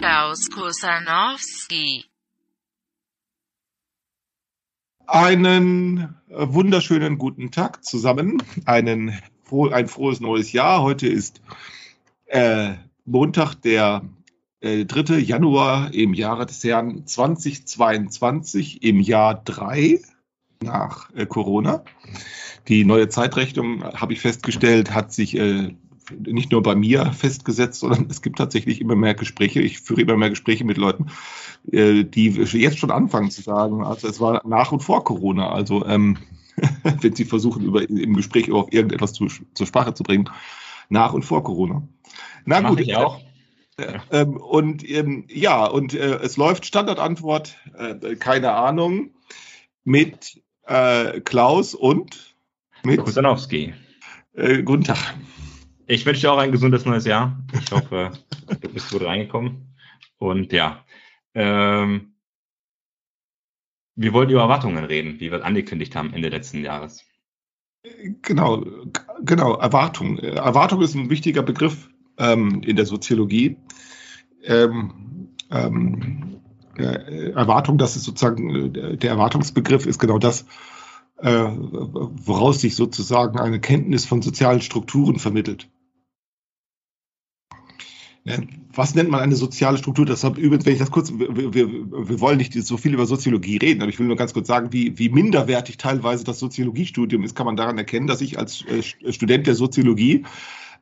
Klaus Kusanowski. Einen äh, wunderschönen guten Tag zusammen. Einen, ein frohes neues Jahr. Heute ist äh, Montag, der äh, 3. Januar im Jahre des Herrn 2022, im Jahr 3 nach äh, Corona. Die neue Zeitrechnung, habe ich festgestellt, hat sich äh, nicht nur bei mir festgesetzt, sondern es gibt tatsächlich immer mehr Gespräche. Ich führe immer mehr Gespräche mit Leuten, äh, die jetzt schon anfangen zu sagen, also es war nach und vor Corona. Also ähm, wenn sie versuchen, über, im Gespräch auf irgendetwas zu, zur Sprache zu bringen, nach und vor Corona. Na Mach gut. Ich auch. Äh, ähm, und ähm, ja, und äh, es läuft Standardantwort, äh, keine Ahnung, mit äh, Klaus und mit Kusanowski. Äh, guten Tag. Ich wünsche dir auch ein gesundes neues Jahr. Ich hoffe, du bist gut reingekommen. Und ja, ähm, wir wollten über Erwartungen reden, wie wir angekündigt haben Ende letzten Jahres. Genau, genau, Erwartung. Erwartung ist ein wichtiger Begriff ähm, in der Soziologie. Ähm, ähm, äh, Erwartung, das ist sozusagen, äh, der Erwartungsbegriff ist genau das, äh, woraus sich sozusagen eine Kenntnis von sozialen Strukturen vermittelt. Was nennt man eine soziale Struktur? Deshalb übrigens, wenn ich das kurz, wir, wir, wir wollen nicht so viel über Soziologie reden, aber ich will nur ganz kurz sagen, wie, wie minderwertig teilweise das Soziologiestudium ist, kann man daran erkennen, dass ich als äh, Student der Soziologie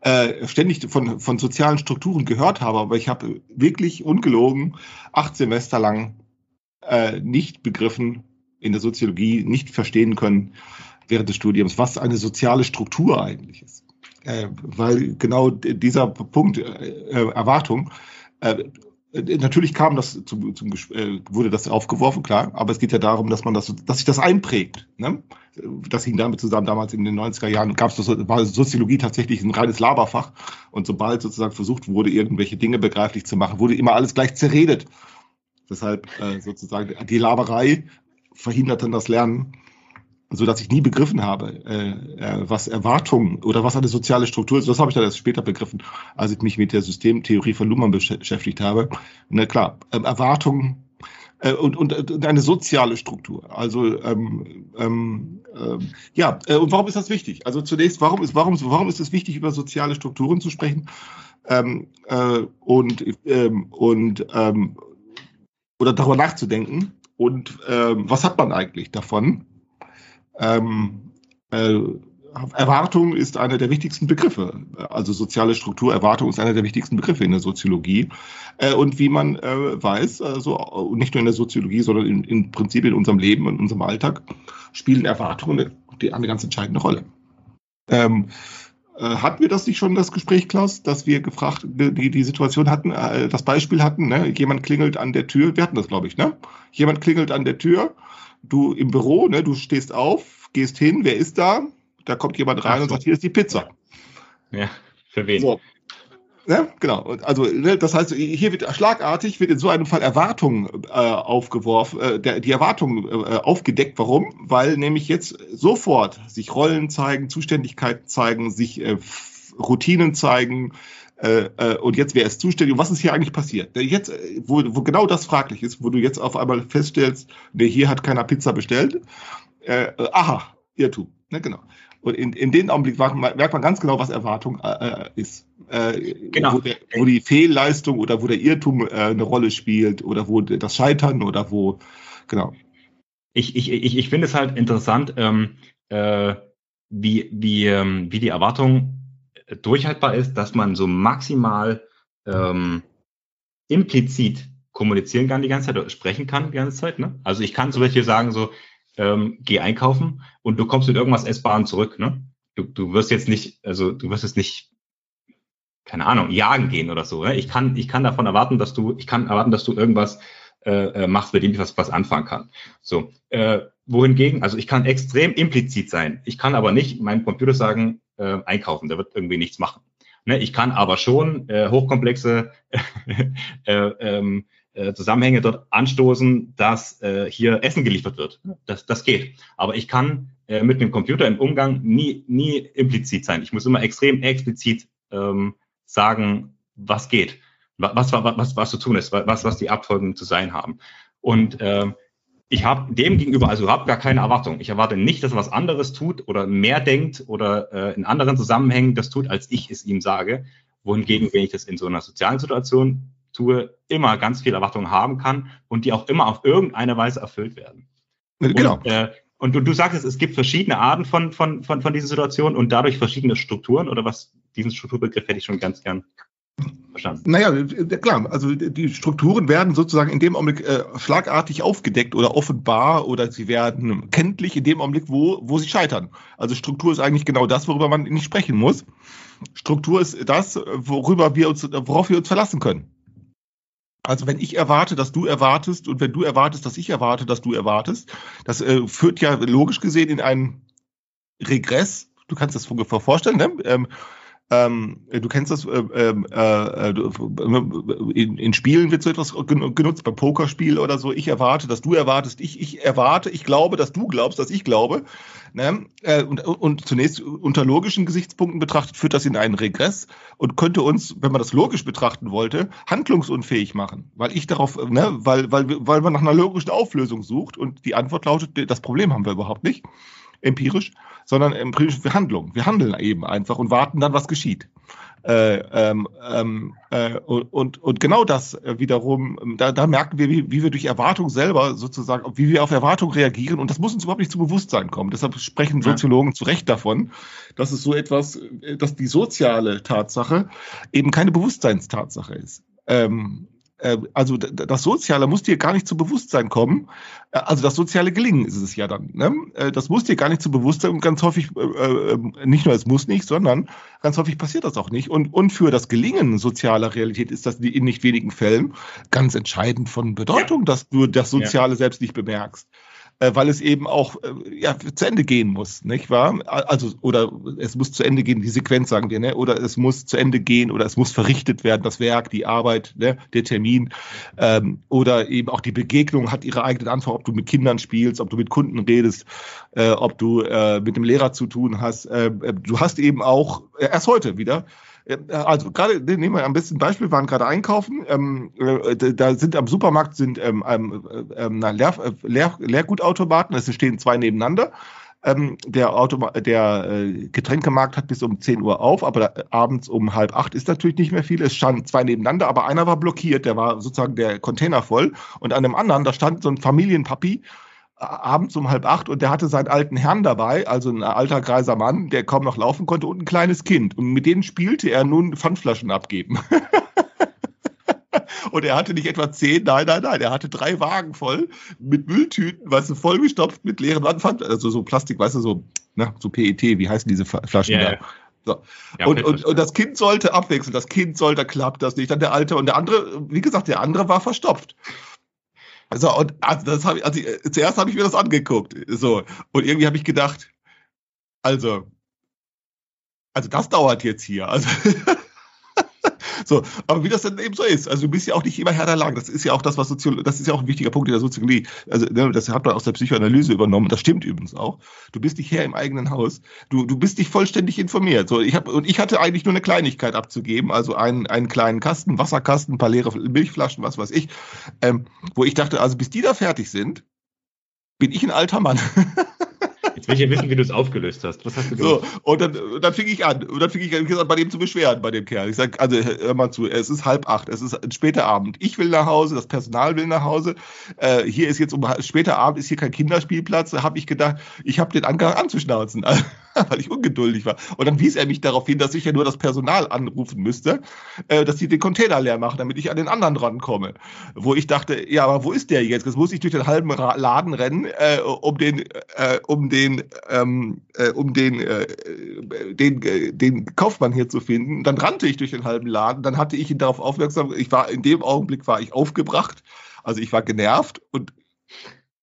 äh, ständig von, von sozialen Strukturen gehört habe, aber ich habe wirklich ungelogen acht Semester lang äh, nicht begriffen in der Soziologie, nicht verstehen können während des Studiums, was eine soziale Struktur eigentlich ist äh, weil genau dieser Punkt äh, Erwartung äh, Natürlich kam das zum, zum äh, wurde das aufgeworfen, klar, aber es geht ja darum, dass man das, dass sich das einprägt. Ne? Das hing damit zusammen, damals in den 90er Jahren gab es war Soziologie tatsächlich ein reines Laberfach. Und sobald sozusagen versucht wurde, irgendwelche Dinge begreiflich zu machen, wurde immer alles gleich zerredet. Deshalb äh, sozusagen die Laberei verhindert dann das Lernen so dass ich nie begriffen habe, äh, äh, was Erwartungen oder was eine soziale Struktur ist. Das habe ich dann erst später begriffen, als ich mich mit der Systemtheorie von Luhmann beschäftigt habe. Na klar, ähm, Erwartungen äh, und, und, und eine soziale Struktur. Also ähm, ähm, äh, ja, äh, und warum ist das wichtig? Also zunächst, warum ist warum warum ist es wichtig, über soziale Strukturen zu sprechen? Ähm, äh, und ähm, und ähm, oder darüber nachzudenken. Und ähm, was hat man eigentlich davon? Ähm, äh, Erwartung ist einer der wichtigsten Begriffe. Also soziale Struktur, Erwartung ist einer der wichtigsten Begriffe in der Soziologie. Äh, und wie man äh, weiß, also nicht nur in der Soziologie, sondern im in, in Prinzip in unserem Leben und unserem Alltag spielen Erwartungen eine, eine ganz entscheidende Rolle. Ähm, äh, hatten wir das nicht schon, das Gespräch, Klaus, dass wir gefragt, die, die Situation hatten, das Beispiel hatten, ne? jemand klingelt an der Tür, wir hatten das, glaube ich, ne? Jemand klingelt an der Tür du im Büro, ne, du stehst auf, gehst hin, wer ist da? Da kommt jemand rein so. und sagt, hier ist die Pizza. Ja, für wen? So. Ja, genau. Also ne, das heißt, hier wird schlagartig wird in so einem Fall Erwartung äh, aufgeworfen, äh, der, die Erwartung äh, aufgedeckt. Warum? Weil nämlich jetzt sofort sich Rollen zeigen, Zuständigkeiten zeigen, sich äh, Routinen zeigen, äh, äh, und jetzt wer ist zuständig und was ist hier eigentlich passiert? Jetzt, äh, wo, wo genau das fraglich ist, wo du jetzt auf einmal feststellst, nee, hier hat keiner Pizza bestellt. Äh, äh aha, Irrtum. Ne, genau. Und in, in dem Augenblick merkt man ganz genau, was Erwartung äh, ist. Äh, genau. Wo, der, wo, die Fehlleistung oder wo der Irrtum äh, eine Rolle spielt oder wo das Scheitern oder wo, genau. Ich, ich, ich, ich finde es halt interessant, ähm, äh, wie, wie, ähm, wie die Erwartung durchhaltbar ist, dass man so maximal ähm, implizit kommunizieren kann die ganze Zeit oder sprechen kann die ganze Zeit. Ne? Also ich kann zum Beispiel sagen so, ähm, geh einkaufen und du kommst mit irgendwas Essbaren zurück. Ne? Du, du wirst jetzt nicht, also du wirst jetzt nicht, keine Ahnung, jagen gehen oder so. Ne? Ich kann, ich kann davon erwarten, dass du, ich kann erwarten, dass du irgendwas äh, äh machst, mit dem ich was, was anfangen kann. So, äh, wohingegen, also ich kann extrem implizit sein. Ich kann aber nicht meinem Computer sagen, äh, einkaufen, der wird irgendwie nichts machen. Ne, ich kann aber schon äh, hochkomplexe äh, ähm, äh, Zusammenhänge dort anstoßen, dass äh, hier Essen geliefert wird. Das, das geht. Aber ich kann äh, mit einem Computer im Umgang nie, nie implizit sein. Ich muss immer extrem explizit ähm, sagen, was geht, was, was, was, was zu tun ist, was, was die Abfolgen zu sein haben. Und ähm, ich habe dem gegenüber also überhaupt gar keine Erwartung. Ich erwarte nicht, dass er was anderes tut oder mehr denkt oder äh, in anderen Zusammenhängen das tut, als ich es ihm sage. Wohingegen, wenn ich das in so einer sozialen Situation tue, immer ganz viel Erwartungen haben kann und die auch immer auf irgendeine Weise erfüllt werden. Genau. Und, äh, und du, du sagst, es gibt verschiedene Arten von, von, von, von diesen Situationen und dadurch verschiedene Strukturen oder was, diesen Strukturbegriff hätte ich schon ganz gern verstanden. Naja, klar, also die Strukturen werden sozusagen in dem Augenblick äh, schlagartig aufgedeckt oder offenbar oder sie werden kenntlich in dem Augenblick, wo, wo sie scheitern. Also Struktur ist eigentlich genau das, worüber man nicht sprechen muss. Struktur ist das, worüber wir uns, worauf wir uns verlassen können. Also wenn ich erwarte, dass du erwartest und wenn du erwartest, dass ich erwarte, dass du erwartest, das äh, führt ja logisch gesehen in einen Regress. Du kannst das vorstellen, ne? Ähm, ähm, du kennst das, äh, ähm, äh, äh, in, in Spielen wird so etwas genutzt, beim Pokerspiel oder so. Ich erwarte, dass du erwartest, ich, ich erwarte, ich glaube, dass du glaubst, dass ich glaube. Ne? Äh, und, und zunächst unter logischen Gesichtspunkten betrachtet führt das in einen Regress und könnte uns, wenn man das logisch betrachten wollte, handlungsunfähig machen. Weil ich darauf, ne, weil, weil, weil man nach einer logischen Auflösung sucht und die Antwort lautet, das Problem haben wir überhaupt nicht empirisch, sondern empirisch für Handlung. Wir handeln eben einfach und warten dann, was geschieht. Äh, ähm, ähm äh, und, und genau das wiederum, da, da merken wir, wie, wie wir durch Erwartung selber sozusagen, wie wir auf Erwartung reagieren. Und das muss uns überhaupt nicht zu Bewusstsein kommen. Deshalb sprechen Soziologen ja. zu Recht davon, dass es so etwas, dass die soziale Tatsache eben keine Bewusstseinstatsache ist. Ähm, äh, also das Soziale muss dir gar nicht zu Bewusstsein kommen. Äh, also das soziale Gelingen ist es ja dann. Ne? Äh, das muss dir gar nicht zu Bewusstsein und ganz häufig, nicht nur es muss nicht, sondern ganz häufig passiert das auch nicht. Und, und für das Gelingen sozialer Realität ist das in nicht wenigen Fällen ganz entscheidend von Bedeutung, ja. dass du das Soziale ja. selbst nicht bemerkst äh, weil es eben auch äh, ja, zu Ende gehen muss, nicht wahr? Also, oder es muss zu Ende gehen, die Sequenz sagen wir, ne? oder es muss zu Ende gehen oder es muss verrichtet werden, das Werk, die Arbeit, ne? der Termin ähm, oder eben auch die Begegnung hat ihre eigenen Antwort, ob du mit Kindern spielst, ob du mit Kunden redest, äh, ob du äh, mit dem Lehrer zu tun hast. Äh, äh du hast eben auch, äh, erst heute wieder, also gerade nehmen wir am besten Beispiel, wir waren gerade einkaufen. Ähm, äh, da sind am Supermarkt sind ähm, ähm, ähm Leer, Leer, Leergutautomaten, es stehen zwei nebeneinander. Ähm, der, der äh, Getränkemarkt hat bis um 10 Uhr auf, aber da, abends um halb acht ist natürlich nicht mehr viel. Es standen zwei nebeneinander, aber einer war blockiert, der war sozusagen der Container voll. Und an dem anderen, da stand so ein Familienpapi abends um halb acht und der hatte seinen alten Herrn dabei, also ein alter greiser Mann, der kaum noch laufen konnte und ein kleines Kind. Und mit denen spielte er nun Pfandflaschen abgeben. und er hatte nicht etwa zehn, nein, nein, nein, er hatte drei Wagen voll mit Mülltüten, weißt du, vollgestopft mit leeren Pfand, also so Plastik, weißt du, so, ne, so PET, wie heißen diese Flaschen yeah, da? So. Ja, und, und, und das Kind sollte abwechseln, das Kind sollte, klappt das nicht, dann der Alte und der andere, wie gesagt, der andere war verstopft. So, und also das habe ich, also ich, zuerst habe ich mir das angeguckt. So, und irgendwie habe ich gedacht, also, also das dauert jetzt hier. Also So, aber wie das denn eben so ist, also du bist ja auch nicht immer Herr der Lage. Das ist ja auch das, was Soziologie, das ist ja auch ein wichtiger Punkt in der Soziologie. Also ne, das hat man aus der Psychoanalyse übernommen. Das stimmt übrigens auch. Du bist nicht Herr im eigenen Haus. Du, du bist nicht vollständig informiert. So, ich hab, und ich hatte eigentlich nur eine Kleinigkeit abzugeben, also einen, einen kleinen Kasten, Wasserkasten, ein paar leere Milchflaschen, was weiß ich, ähm, wo ich dachte, also bis die da fertig sind, bin ich ein alter Mann. Jetzt will ich ja wissen, wie du es aufgelöst hast. Was hast du gemacht? So, und dann, dann fing ich an. Und dann fing ich an, bei dem zu beschweren, bei dem Kerl. Ich sage, also hör mal zu, es ist halb acht, es ist später Abend. Ich will nach Hause, das Personal will nach Hause. Äh, hier ist jetzt um später Abend, ist hier kein Kinderspielplatz. Da habe ich gedacht, ich habe den Angang anzuschnauzen, weil ich ungeduldig war. Und dann wies er mich darauf hin, dass ich ja nur das Personal anrufen müsste, äh, dass sie den Container leer machen, damit ich an den anderen rankomme. Wo ich dachte, ja, aber wo ist der jetzt? Jetzt muss ich durch den halben Laden rennen, äh, um den, äh, um den, ähm, äh, um den, äh, den, äh, den Kaufmann hier zu finden. Dann rannte ich durch den halben Laden, dann hatte ich ihn darauf aufmerksam, ich war, in dem Augenblick war ich aufgebracht, also ich war genervt und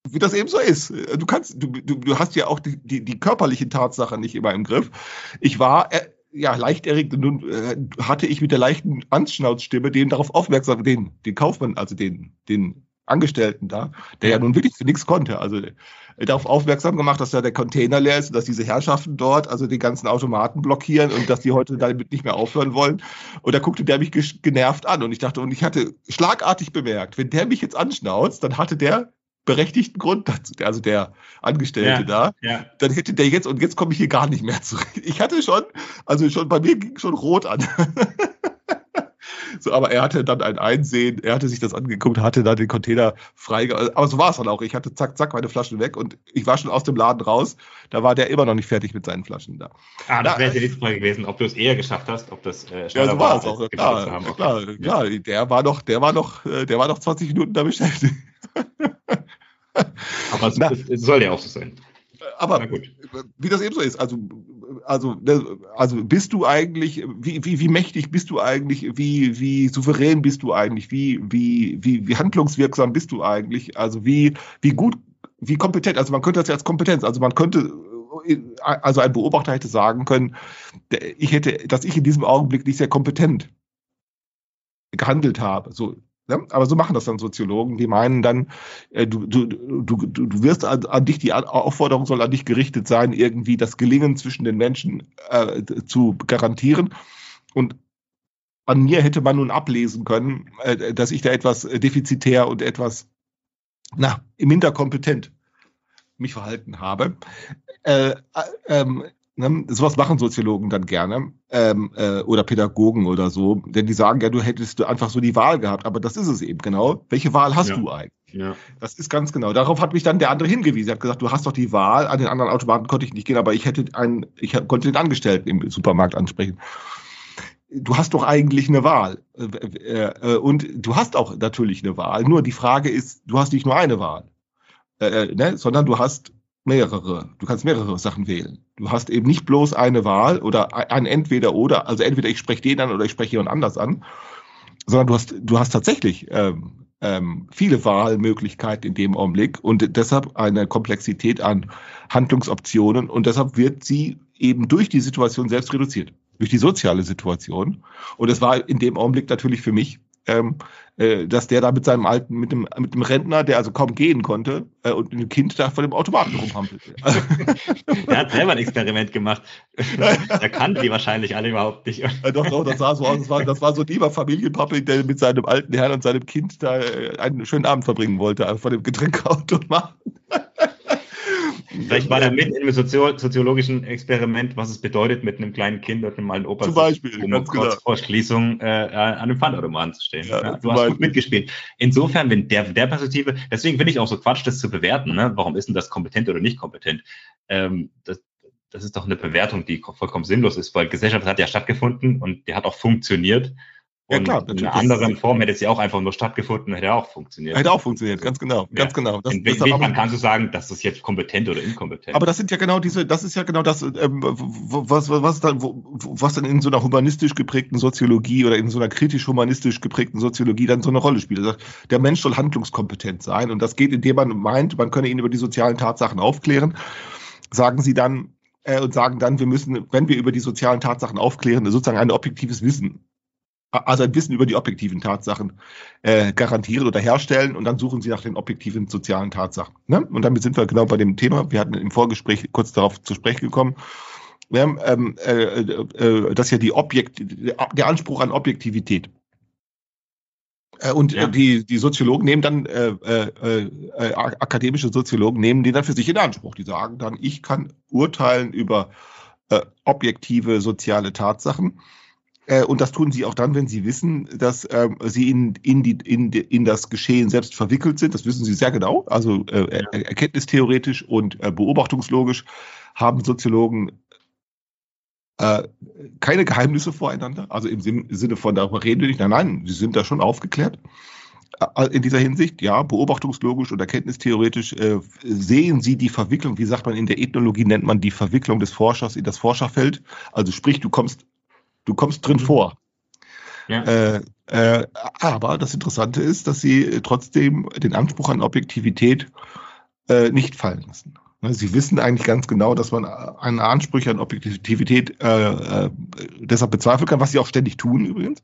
wie das eben so ist. Du kannst, du, du, du hast ja auch die, die, die körperlichen Tatsachen nicht immer im Griff. Ich war äh, ja leicht erregt und nun äh, hatte ich mit der leichten Anschnauzstimme den darauf aufmerksam, den, den Kaufmann, also den, den Angestellten da, der ja nun wirklich für nichts konnte. Also darauf aufmerksam gemacht, dass da der Container leer ist und dass diese Herrschaften dort also die ganzen Automaten blockieren und dass die heute damit nicht mehr aufhören wollen. Und da guckte der mich genervt an und ich dachte, und ich hatte schlagartig bemerkt, wenn der mich jetzt anschnauzt, dann hatte der berechtigten Grund dazu, also der Angestellte ja, da, ja. dann hätte der jetzt, und jetzt komme ich hier gar nicht mehr zurück. Ich hatte schon, also schon, bei mir ging schon rot an. So, aber er hatte dann ein Einsehen, er hatte sich das angeguckt, hatte dann den Container frei. Aber so war es dann auch. Ich hatte zack, zack meine Flaschen weg und ich war schon aus dem Laden raus. Da war der immer noch nicht fertig mit seinen Flaschen da. Ah, das wäre die nächste Frage gewesen, ob du es eher geschafft hast, ob das äh, schneller ja, so war. Es auch, klar, haben. klar, okay. klar, der war noch, der war noch, äh, der war noch 20 Minuten da beschäftigt. aber es, es soll ja auch so sein. aber wie das eben so ist, also, also, ne, also bist du eigentlich, wie, wie, wie mächtig bist du eigentlich, wie, wie souverän bist du eigentlich, wie, wie, wie, wie handlungswirksam bist du eigentlich, also wie, wie gut, wie kompetent, also man könnte das ja als Kompetenz, also man könnte, also ein Beobachter hätte sagen können, ich hätte, dass ich in diesem Augenblick nicht sehr kompetent gehandelt habe. So, ja, aber so machen das dann Soziologen, die meinen dann, äh, du, du, du, du wirst an, an, dich, die Aufforderung soll an dich gerichtet sein, irgendwie das Gelingen zwischen den Menschen äh, zu garantieren. Und an mir hätte man nun ablesen können, äh, dass ich da etwas defizitär und etwas, na, im Hinterkompetent mich verhalten habe. Äh, äh ähm, Ne? Sowas machen Soziologen dann gerne ähm, äh, oder Pädagogen oder so, denn die sagen ja, du hättest einfach so die Wahl gehabt, aber das ist es eben genau. Welche Wahl hast ja. du eigentlich? Ja. Das ist ganz genau. Darauf hat mich dann der andere hingewiesen. Er hat gesagt, du hast doch die Wahl. An den anderen Automaten konnte ich nicht gehen, aber ich hätte einen, ich konnte den Angestellten im Supermarkt ansprechen. Du hast doch eigentlich eine Wahl. Äh, äh, und du hast auch natürlich eine Wahl. Nur die Frage ist, du hast nicht nur eine Wahl, äh, ne? sondern du hast mehrere. Du kannst mehrere Sachen wählen. Du hast eben nicht bloß eine Wahl oder ein entweder oder, also entweder ich spreche den an oder ich spreche jemand anders an, sondern du hast, du hast tatsächlich ähm, ähm, viele Wahlmöglichkeiten in dem Augenblick und deshalb eine Komplexität an Handlungsoptionen und deshalb wird sie eben durch die Situation selbst reduziert, durch die soziale Situation. Und es war in dem Augenblick natürlich für mich ähm, äh, dass der da mit seinem alten, mit dem, mit dem Rentner, der also kaum gehen konnte, äh, und dem Kind da vor dem Automaten rumhampelte. der hat selber ein Experiment gemacht. er kannte die wahrscheinlich alle überhaupt nicht. ja, doch, doch, das sah so aus. Das war, das war so ein lieber Familienpappe, der mit seinem alten Herrn und seinem Kind da äh, einen schönen Abend verbringen wollte, also vor dem Getränkeautomaten. Vielleicht war da mit in einem Sozio soziologischen Experiment, was es bedeutet, mit einem kleinen Kind und einem alten Opa Zum Beispiel, um kurz genau. vor Schließung äh, an einem Pfandautomaten zu stehen. Ja, ja, du hast gut mitgespielt. Insofern, wenn der, der Perspektive, deswegen finde ich auch so Quatsch, das zu bewerten. Ne? Warum ist denn das kompetent oder nicht kompetent? Ähm, das, das ist doch eine Bewertung, die vollkommen sinnlos ist, weil Gesellschaft hat ja stattgefunden und die hat auch funktioniert. Ja, klar, natürlich. In einer anderen Form hätte es ja auch einfach nur stattgefunden, hätte auch funktioniert. Hätte auch funktioniert, ganz genau, ganz ja. genau. Das, Inwiefern kannst du sagen, dass das jetzt kompetent oder inkompetent? Aber das sind ja genau diese, das ist ja genau das, ähm, was, was, was, dann, was dann in so einer humanistisch geprägten Soziologie oder in so einer kritisch-humanistisch geprägten Soziologie dann so eine Rolle spielt. Also der Mensch soll handlungskompetent sein und das geht, indem man meint, man könne ihn über die sozialen Tatsachen aufklären. Sagen sie dann, äh, und sagen dann, wir müssen, wenn wir über die sozialen Tatsachen aufklären, sozusagen ein objektives Wissen also ein Wissen über die objektiven Tatsachen äh, garantieren oder herstellen und dann suchen sie nach den objektiven sozialen Tatsachen. Ne? Und damit sind wir genau bei dem Thema. Wir hatten im Vorgespräch kurz darauf zu sprechen gekommen. Wir haben, ähm, äh, äh, das ist ja die Objekt, der Anspruch an Objektivität. Äh, und ja. die, die Soziologen nehmen dann, äh, äh, äh, akademische Soziologen nehmen den dann für sich in Anspruch. Die sagen dann, ich kann urteilen über äh, objektive soziale Tatsachen äh, und das tun sie auch dann, wenn sie wissen, dass ähm, sie in, in, die, in, in das Geschehen selbst verwickelt sind. Das wissen sie sehr genau. Also äh, ja. erkenntnistheoretisch und äh, beobachtungslogisch haben Soziologen äh, keine Geheimnisse voreinander. Also im Sinne von, darüber reden wir nicht. Nein, nein, sie sind da schon aufgeklärt. Äh, in dieser Hinsicht, ja, beobachtungslogisch und erkenntnistheoretisch äh, sehen Sie die Verwicklung, wie sagt man in der Ethnologie, nennt man die Verwicklung des Forschers in das Forscherfeld. Also sprich, du kommst Du kommst drin mhm. vor. Ja. Äh, äh, aber das Interessante ist, dass sie trotzdem den Anspruch an Objektivität äh, nicht fallen lassen. Ne, sie wissen eigentlich ganz genau, dass man einen Anspruch an Objektivität äh, äh, deshalb bezweifeln kann, was sie auch ständig tun übrigens.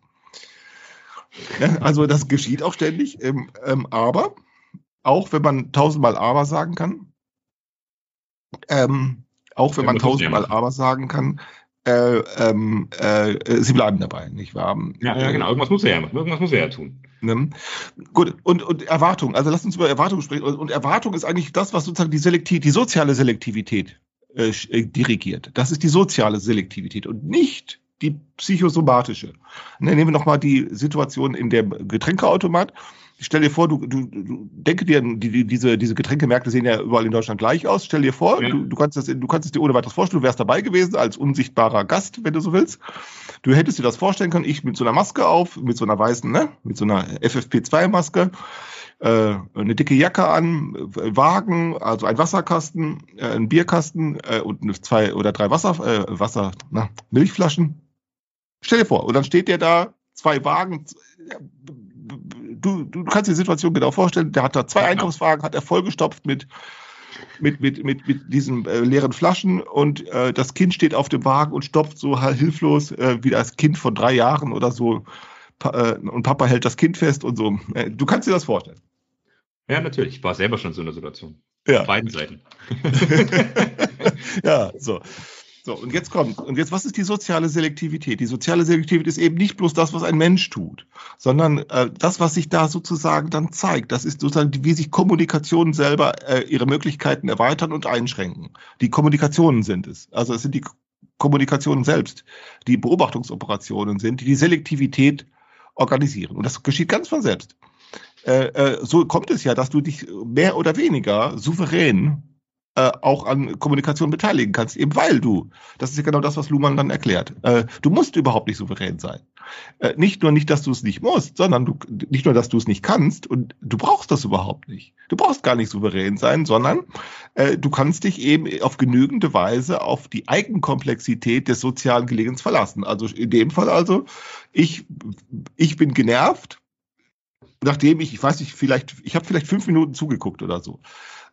Ja, also das geschieht auch ständig, ähm, ähm, aber auch wenn man tausendmal aber sagen kann. Ähm, auch wenn man tausendmal aber sagen kann. Äh, ähm, äh, sie bleiben dabei, nicht wahr? Ja, ja, genau. Irgendwas muss er ja machen. Irgendwas muss er ja tun. Ne? Gut, und, und Erwartung, also lasst uns über Erwartung sprechen. Und, Erwartung ist eigentlich das, was sozusagen die Selektiv, die soziale Selektivität äh, äh, dirigiert. Das ist die soziale Selektivität und nicht die psychosomatische. Ne, nehmen wir nochmal die Situation in dem Getränkeautomat. Stell dir vor, du, du, du denke dir, die, die, diese, diese Getränkemärkte sehen ja überall in Deutschland gleich aus. Stell dir vor, Ja. du, du, kannst das, du kannst es dir ohne weiteres vorstellen, du wärst dabei gewesen als unsichtbarer Gast, wenn du so willst. Du hättest dir das vorstellen können, ich mit so einer Maske auf, mit so einer weißen, ne, mit so einer FFP2-Maske, äh, eine dicke Jacke an, äh, Wagen, also ein Wasserkasten, äh, ein Bierkasten äh, und zwei oder drei Wasser, äh, Wasser, na, Milchflaschen. Stell dir vor, und dann steht der da, zwei Wagen. Du, du kannst dir die Situation genau vorstellen. Der hat da zwei Ja. Einkaufswagen, hat er vollgestopft mit mit, mit, mit, mit diesen äh, leeren Flaschen und äh, das Kind steht auf dem Wagen und stopft so hilflos äh, wie das Kind von drei Jahren oder so. Pa äh, und Papa hält das Kind fest und so. Äh, du kannst dir das vorstellen. Ja, natürlich. Ich war selber schon in so einer Situation. Ja. Auf beiden Seiten. ja, so. So, und jetzt kommt, und jetzt, was ist die soziale Selektivität? Die soziale Selektivität ist eben nicht bloß das, was ein Mensch tut, sondern äh, das, was sich da sozusagen dann zeigt. Das ist sozusagen, wie sich Kommunikationen selber äh, ihre Möglichkeiten erweitern und einschränken. Die Kommunikationen sind es. Also es sind die Kommunikationen selbst, die Beobachtungsoperationen sind, die die Selektivität organisieren. Und das geschieht ganz von selbst. Äh, äh, so kommt es ja, dass du dich mehr oder weniger souverän äh, auch an Kommunikation beteiligen kannst, eben weil du, das ist ja genau das, was Luhmann dann erklärt, äh, du musst überhaupt nicht souverän sein. Äh, nicht nur nicht, dass du es nicht musst, sondern du, nicht nur, dass du es nicht kannst und du brauchst das überhaupt nicht. Du brauchst gar nicht souverän sein, sondern äh, du kannst dich eben auf genügende Weise auf die Eigenkomplexität des sozialen Gelegens verlassen. Also in dem Fall also, ich, ich bin genervt, nachdem ich, ich weiß nicht, vielleicht, ich habe vielleicht fünf Minuten zugeguckt oder so.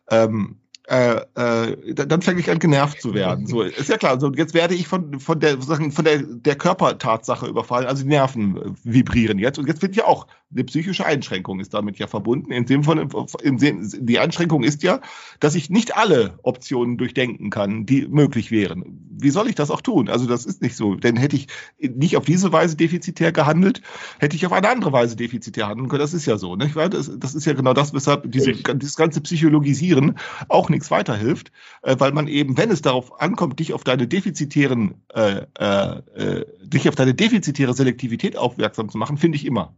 Ähm, äh, äh, dann fange ich an genervt zu werden. So ist ja klar. So jetzt werde ich von von der von der der Körpertatsache überfallen. Also die Nerven vibrieren jetzt und jetzt wird ja auch eine psychische Einschränkung ist damit ja verbunden. In dem von im Sinn, die Einschränkung ist ja, dass ich nicht alle Optionen durchdenken kann, die möglich wären. Wie soll ich das auch tun? Also das ist nicht so. Denn hätte ich nicht auf diese Weise defizitär gehandelt, hätte ich auf eine andere Weise defizitär handeln können. Das ist ja so. Nicht? wahr? Das, das ist ja genau das, weshalb diese, dieses ganze Psychologisieren auch nichts weiterhilft, äh, weil man eben, wenn es darauf ankommt, dich auf deine defizitären, äh, äh, äh, dich auf deine defizitäre Selektivität aufmerksam zu machen, finde ich immer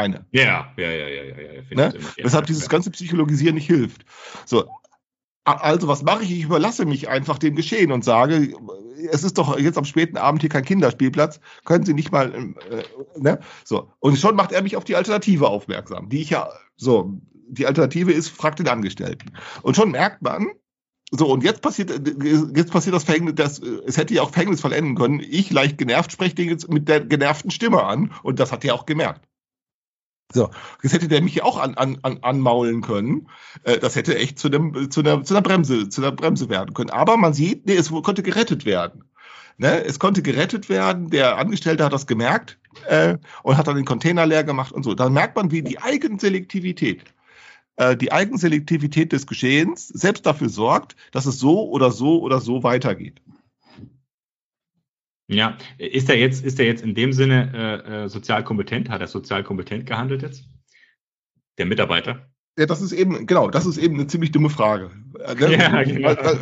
eine. Ja, ja, ja, ja, ja, Ne? immer, ja, Weshalb ja, dieses ganze Psychologisieren nicht hilft. So. Also, was mache ich? Ich überlasse mich einfach dem Geschehen und sage, es ist doch jetzt am späten Abend hier kein Kinderspielplatz, können Sie nicht mal, äh, ne? So. Und schon macht er mich auf die Alternative aufmerksam, die ich ja, so, die Alternative ist, fragt den Angestellten. Und schon merkt man, so, und jetzt passiert, jetzt passiert das Verhängnis, das, es hätte ja auch verhängnisvoll enden können. Ich, leicht genervt, spreche den jetzt mit der genervten Stimme an und das hat er auch gemerkt. So, jetzt hätte der mich auch an, an, an, anmaulen können. Äh, das hätte echt zu, einem, zu, einer, zu einer Bremse, zu einer Bremse werden können. Aber man sieht, nee, es konnte gerettet werden. Ne? Es konnte gerettet werden. Der Angestellte hat das gemerkt äh, und hat dann den Container leer gemacht und so. Dann merkt man, wie die Eigenselektivität, äh, die Eigenselektivität des Geschehens selbst dafür sorgt, dass es so oder so oder so weitergeht. Ja, ist er jetzt, ist er jetzt in dem Sinne äh, äh, sozial kompetent? Hat er sozial kompetent gehandelt jetzt? Der Mitarbeiter? Ja, das ist eben, genau, das ist eben eine ziemlich dumme Frage. Äh, ne? Ja, genau. Weil-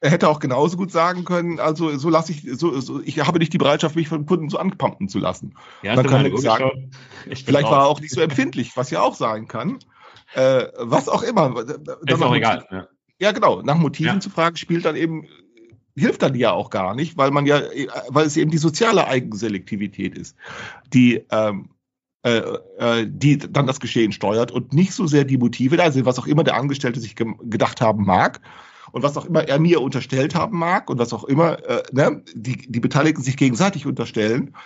Er hätte auch genauso gut sagen können, also so lasse ich, so, so, ich habe nicht die Bereitschaft, mich von Kunden so anpumpen zu lassen. Ja, du kann geschaut? sagen, Vielleicht war er auch nicht so empfindlich, was ja auch sein kann. Äh, was auch immer. Ist auch egal. Ja. Ja, genau. Nach Motiven Ja. zu fragen, spielt dann eben, hilft dann ja auch gar nicht, weil man ja, weil es eben die soziale Eigenselektivität ist, die, ähm, äh, äh, die dann das Geschehen steuert und nicht so sehr die Motive, also was auch immer der Angestellte sich gem- gedacht haben mag und was auch immer er mir unterstellt haben mag und was auch immer äh, ne, die, die Beteiligten sich gegenseitig unterstellen.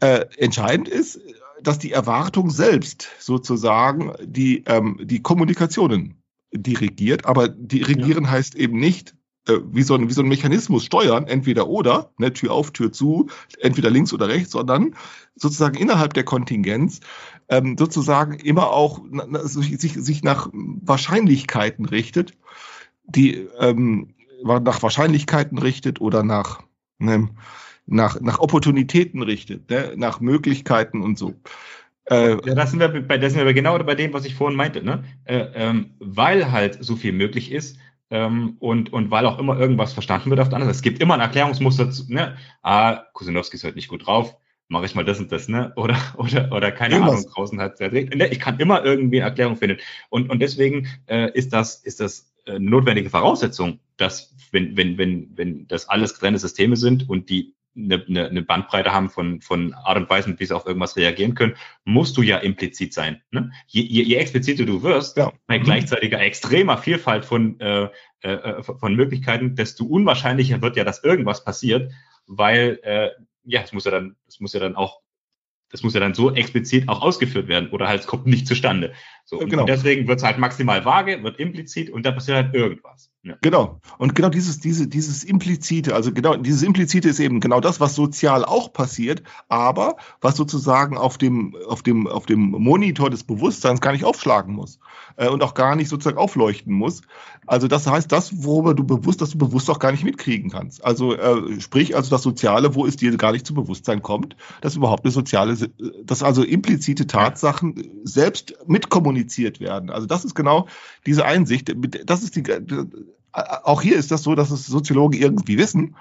Äh, entscheidend ist, dass die Erwartung selbst sozusagen die, ähm, die Kommunikationen dirigiert, aber dirigieren heißt eben nicht äh, wie, so ein, wie so ein Mechanismus steuern, entweder oder, ne, Tür auf, Tür zu, entweder links oder rechts, sondern sozusagen innerhalb der Kontingenz ähm, sozusagen immer auch na, sich, sich nach Wahrscheinlichkeiten richtet, die ähm, nach Wahrscheinlichkeiten richtet oder nach, ne, nach, nach Opportunitäten richtet, ne, nach Möglichkeiten und so. Äh, ja, da sind wir bei, da sind wir genau bei dem, was ich vorhin meinte, ne? Äh, ähm, weil halt so viel möglich ist, ähm, und, und weil auch immer irgendwas verstanden wird auf der anderen Seite. Es gibt immer ein Erklärungsmuster, zu, ne? Ah, Kusinowski ist heute nicht gut drauf, mache ich mal das und das, ne? Oder, oder, oder keine Irgendwas. Ahnung, draußen hat es ne? Ich kann immer irgendwie eine Erklärung finden. Und, und deswegen äh, ist das, ist das äh, eine notwendige Voraussetzung, dass wenn, wenn, wenn, wenn das alles getrennte Systeme sind und die eine, eine, eine Bandbreite haben von, von Art und Weise, wie sie auf irgendwas reagieren können, musst du ja implizit sein. Ne? Je, je, je expliziter du wirst, ja. bei mhm. gleichzeitiger extremer Vielfalt von, äh, äh, von Möglichkeiten, desto unwahrscheinlicher wird ja, dass irgendwas passiert, weil äh, ja, es muss ja dann, es muss ja dann auch das muss ja dann so explizit auch ausgeführt werden oder halt es kommt nicht zustande. So, und genau. deswegen wird es halt maximal vage, wird implizit und dann passiert halt irgendwas. Ja. Genau. Und genau dieses, diese, dieses implizite, also genau, dieses implizite ist eben genau das, was sozial auch passiert, aber was sozusagen auf dem, auf dem, auf dem Monitor des Bewusstseins gar nicht aufschlagen muss äh, und auch gar nicht sozusagen aufleuchten muss. Also das heißt, das, worüber du bewusst, dass du bewusst auch gar nicht mitkriegen kannst. Also äh, sprich, also das Soziale, wo es dir gar nicht zu Bewusstsein kommt, dass überhaupt eine soziale, dass also implizite Tatsachen selbst mitkommuniziert werden. Also das ist genau diese Einsicht. Das ist die auch hier ist das so, dass es Soziologen irgendwie wissen,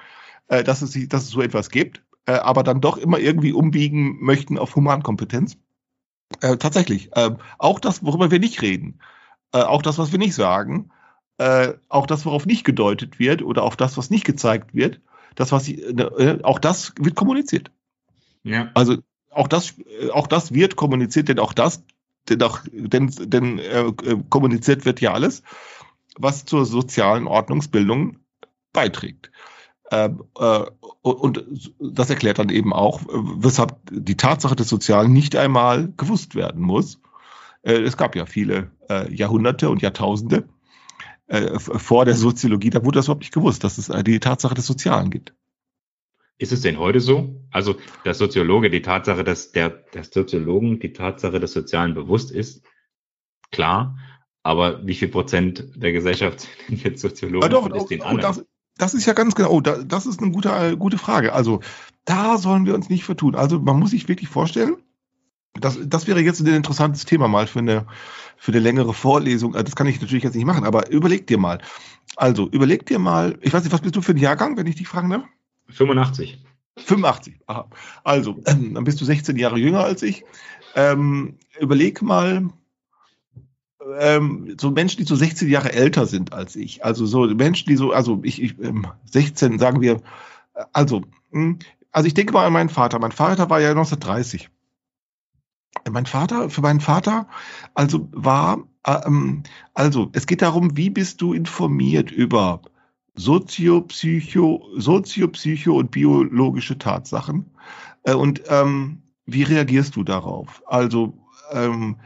äh, dass, es, dass es so etwas gibt, äh, aber dann doch immer irgendwie umbiegen möchten auf Humankompetenz. Äh, tatsächlich. Äh, auch das, worüber wir nicht reden, äh, auch das, was wir nicht sagen, äh, auch das, worauf nicht gedeutet wird oder auf das, was nicht gezeigt wird, das, was äh, auch das wird kommuniziert. Ja. Also auch das, auch das wird kommuniziert, denn auch das, denn auch, denn, denn äh, kommuniziert wird ja alles was zur sozialen Ordnungsbildung beiträgt. Ähm, äh, und das erklärt dann eben auch, weshalb die Tatsache des Sozialen nicht einmal gewusst werden muss. Äh, es gab ja viele äh, Jahrhunderte und Jahrtausende vor der Soziologie, da wurde das überhaupt nicht gewusst, dass es die Tatsache des Sozialen gibt. Ist es denn heute so? Also, der Soziologe, die Tatsache, dass der, der Soziologen die Tatsache des Sozialen bewusst ist, klar. Aber wie viel Prozent der Gesellschaft sind jetzt Soziologen ja, doch, und ist den oh, anderen? Das, das, ist ja ganz genau, oh, da, das ist eine gute, äh, gute Frage. Also da sollen wir uns nicht vertun. Also man muss sich wirklich vorstellen, das, das wäre jetzt ein interessantes Thema mal für eine, für eine längere Vorlesung. Äh, das kann ich natürlich jetzt nicht machen, aber überleg dir mal. Also überleg dir mal, ich weiß nicht, was bist du für ein Jahrgang, wenn ich dich fragen darf? 85. 85, aha. Also, ähm, dann bist du 16 Jahre jünger als ich. Ähm, überleg mal, ähm, so Menschen, die so 16 Jahre älter sind als ich. Also so Menschen, die so, also ich, ich ähm, 16, sagen wir, äh, also, mh, hm, also ich denke mal an meinen Vater. Mein Vater war ja 1930. Mein Vater, für meinen Vater, also war, ähm, also es geht darum, wie bist du informiert über Soziopsycho, Soziopsycho und biologische Tatsachen äh, und ähm, wie reagierst du darauf? Also ähm,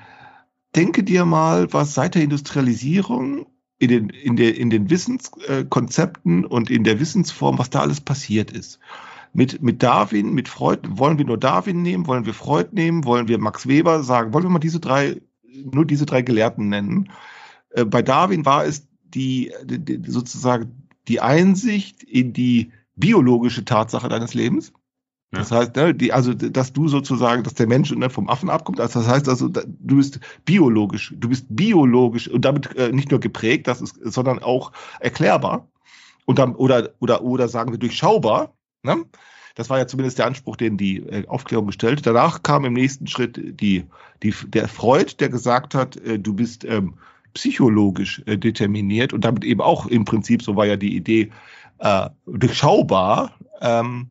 denke dir mal, was seit der Industrialisierung in den, in der, in den Wissenskonzepten und in der Wissensform, was da alles passiert ist. Mit, mit Darwin, mit Freud, wollen wir nur Darwin nehmen, wollen wir Freud nehmen, wollen wir Max Weber sagen, wollen wir mal diese drei, nur diese drei Gelehrten nennen. Äh, bei Darwin war es die, die, sozusagen die Einsicht in die biologische Tatsache deines Lebens. Das heißt, ne, die, also dass du sozusagen, dass der Mensch ne, vom Affen abkommt, also das heißt also, du bist biologisch, du bist biologisch und damit äh, nicht nur geprägt, das ist, sondern auch erklärbar und dann oder oder oder sagen wir durchschaubar. Ne? Das war ja zumindest der Anspruch, den die äh, Aufklärung gestellt. Danach kam im nächsten Schritt die, die der Freud, der gesagt hat, äh, du bist ähm, psychologisch äh, determiniert und damit eben auch im Prinzip, so war ja die Idee, äh, durchschaubar. Ähm,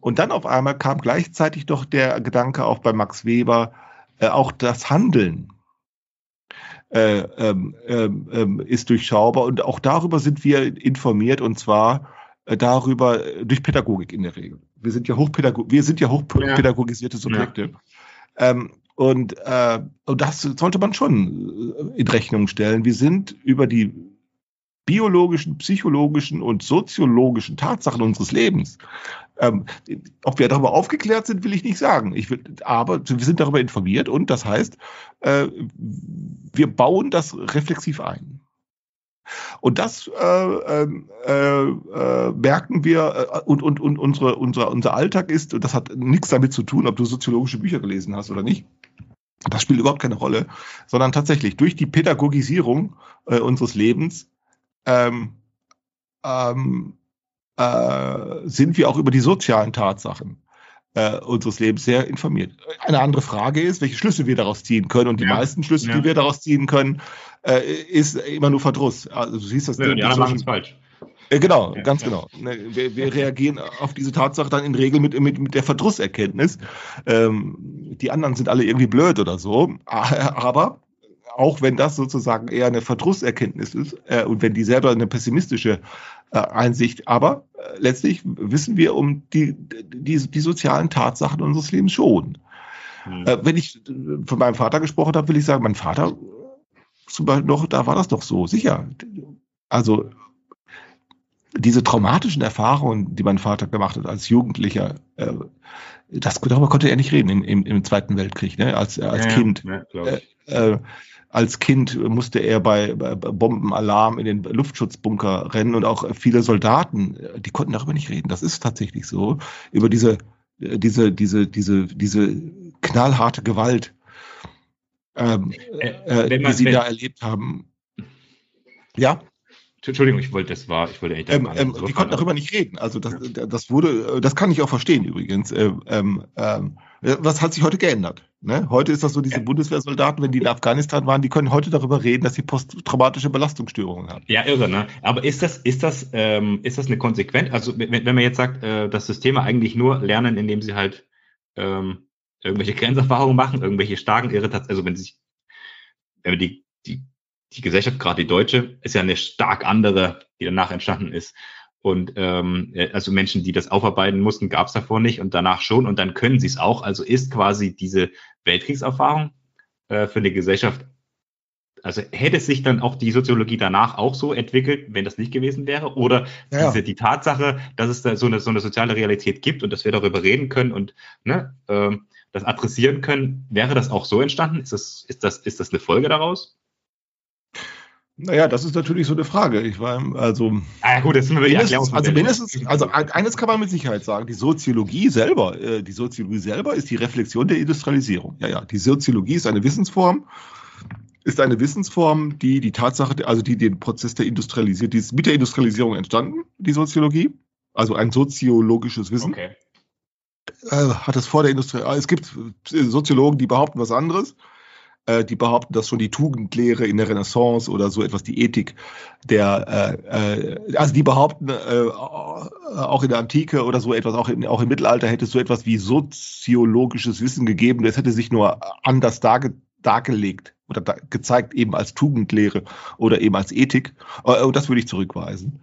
und dann auf einmal kam gleichzeitig doch der Gedanke auch bei Max Weber, äh, auch das Handeln äh, ähm, ähm, ähm ist durchschaubar und auch darüber sind wir informiert und zwar äh, darüber äh, durch Pädagogik in der Regel. Wir sind ja, Hochpädago wir sind ja hochpädagogisierte Subjekte. Ja. Ähm, und, äh, und das sollte man schon äh, in Rechnung stellen. Wir sind über die biologischen, psychologischen und soziologischen Tatsachen unseres Lebens. Ähm, ob wir darüber aufgeklärt sind, will ich nicht sagen. Ich will, aber wir sind darüber informiert und das heißt, äh, wir bauen das reflexiv ein. Und das äh, ähm, äh, äh, merken wir äh, und, und, und unsere, unser, unser Alltag ist, und das hat nichts damit zu tun, ob du soziologische Bücher gelesen hast oder nicht. Das spielt überhaupt keine Rolle, sondern tatsächlich durch die Pädagogisierung äh, unseres Lebens ähm, ähm, äh, sind wir auch über die sozialen Tatsachen äh, unseres Lebens sehr informiert. Eine andere Frage ist, welche Schlüsse wir daraus ziehen können. Und die ja. meisten Schlüsse, ja. die wir daraus ziehen können, äh, ist immer nur Verdruss. Also du siehst das. Ja, die anderen machen es falsch. Äh, genau, ja, ganz genau. Ne, wir, wir reagieren auf diese Tatsache dann in Regel mit, mit, mit der Verdrusserkenntnis. Ähm, die anderen sind alle irgendwie blöd oder so. Aber auch wenn das sozusagen eher eine Verdrusserkenntnis ist äh, und wenn die selber eine pessimistische äh, Einsicht, aber äh, letztlich wissen wir um die, die, die sozialen Tatsachen unseres Lebens schon. Mhm. Wenn ich von meinem Vater gesprochen habe, will ich sagen, mein Vater zum Beispiel noch, da war das doch so, sicher. Also diese traumatischen Erfahrungen, die mein Vater gemacht hat als Jugendlicher, äh, das, darüber konnte er nicht reden im, im, im Zweiten Weltkrieg, ne? als, als ja, Kind. Ja, äh, äh, als Kind musste er bei, bei Bombenalarm in den Luftschutzbunker rennen und auch viele Soldaten, die konnten darüber nicht reden. Das ist tatsächlich so. Über diese, diese, diese, diese, diese knallharte Gewalt, ähm, äh, äh man, die sie wenn, da erlebt haben. Ja? Entschuldigung, ich wollte, das war, ich wollte echt. Ähm, ähm, die konnten darüber nicht reden. Also das, das wurde, das kann ich auch verstehen übrigens. Ähm, ähm, ähm was hat sich heute geändert? Ne? Heute ist das so, diese ja. Bundeswehrsoldaten, wenn die in Afghanistan waren, die können heute darüber reden, dass sie posttraumatische Belastungsstörungen haben. Ja, irre, ne? Aber ist das, ist das, ähm, ist das eine Konsequenz? Also wenn, wenn man jetzt sagt, äh, dass Systeme eigentlich nur lernen, indem sie halt ähm, irgendwelche Grenzerfahrungen machen, irgendwelche starken Irritationen, also wenn sich, wenn die, die die Gesellschaft, gerade die deutsche, ist ja eine stark andere, die danach entstanden ist. Und ähm, äh, also Menschen, die das aufarbeiten mussten, gab es davor nicht und danach schon und dann können sie es auch. Also ist quasi diese Weltkriegserfahrung äh, für eine Gesellschaft, also hätte sich dann auch die Soziologie danach auch so entwickelt, wenn das nicht gewesen wäre? Oder ja. diese, die Tatsache, dass es da so eine, so eine soziale Realität gibt und dass wir darüber reden können und ne, ähm, das adressieren können, wäre das auch so entstanden? Ist das, ist das, ist das eine Folge daraus? Naja, das ist natürlich so eine Frage. Ich war, also. Ah, gut, das sind wir mindestens, also mindestens, also eines kann man mit Sicherheit sagen. Die Soziologie selber, äh, die Soziologie selber ist die Reflexion der Industrialisierung. Ja, ja. Die Soziologie ist eine Wissensform, ist eine Wissensform, die die Tatsache, also die den Prozess der Industrialisierung, die ist mit der Industrialisierung entstanden, die Soziologie. Also ein soziologisches Wissen. Okay. Äh, hat es vor der Industrie, es gibt Soziologen, die behaupten was anderes. Äh, die behaupten, dass schon die Tugendlehre in der Renaissance oder so etwas, die Ethik der, äh, äh, also die behaupten, äh, auch in der Antike oder so etwas, auch, in, auch im Mittelalter hätte es so etwas wie soziologisches Wissen gegeben, das hätte sich nur anders darge dargelegt oder da gezeigt eben als Tugendlehre oder eben als Ethik. Äh, und das würde ich zurückweisen.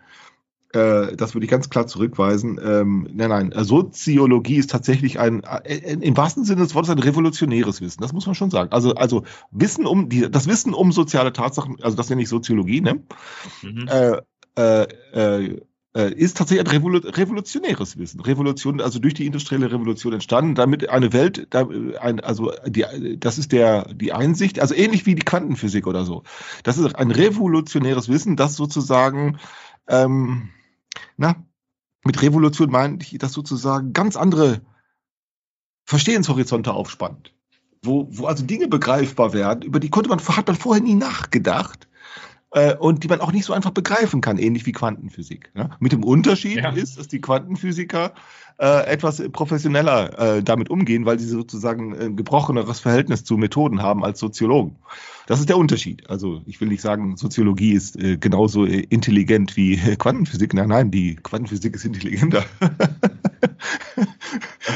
Äh, das würde ich ganz klar zurückweisen. Ähm, nein, nein, äh, Soziologie ist tatsächlich ein, äh, im wahrsten Sinne des Wortes ein revolutionäres Wissen. Das muss man schon sagen. Also, also Wissen um die, das Wissen um soziale Tatsachen, also das nenne ich Soziologie, ne? Mhm. Äh, äh, äh, ist tatsächlich ein revolutionäres Wissen. Revolution, also durch die industrielle Revolution entstanden, damit eine Welt, ein, also die, das ist der die Einsicht, also ähnlich wie die Quantenphysik oder so. Das ist ein revolutionäres Wissen, das sozusagen ähm, na, mit Revolution meine ich, dass sozusagen ganz andere Verstehenshorizonte aufspannt. Wo, wo also Dinge begreifbar werden, über die konnte man, hat man vorher nie nachgedacht äh, und die man auch nicht so einfach begreifen kann, ähnlich wie Quantenphysik. Ne? Mit dem Unterschied ja. ist, dass die Quantenphysiker äh, etwas professioneller äh, damit umgehen, weil sie sozusagen ein gebrocheneres Verhältnis zu Methoden haben als Soziologen. Das ist der Unterschied. Also ich will nicht sagen, Soziologie ist äh, genauso äh, intelligent wie äh, Quantenphysik. Nein, nein, die Quantenphysik ist intelligenter.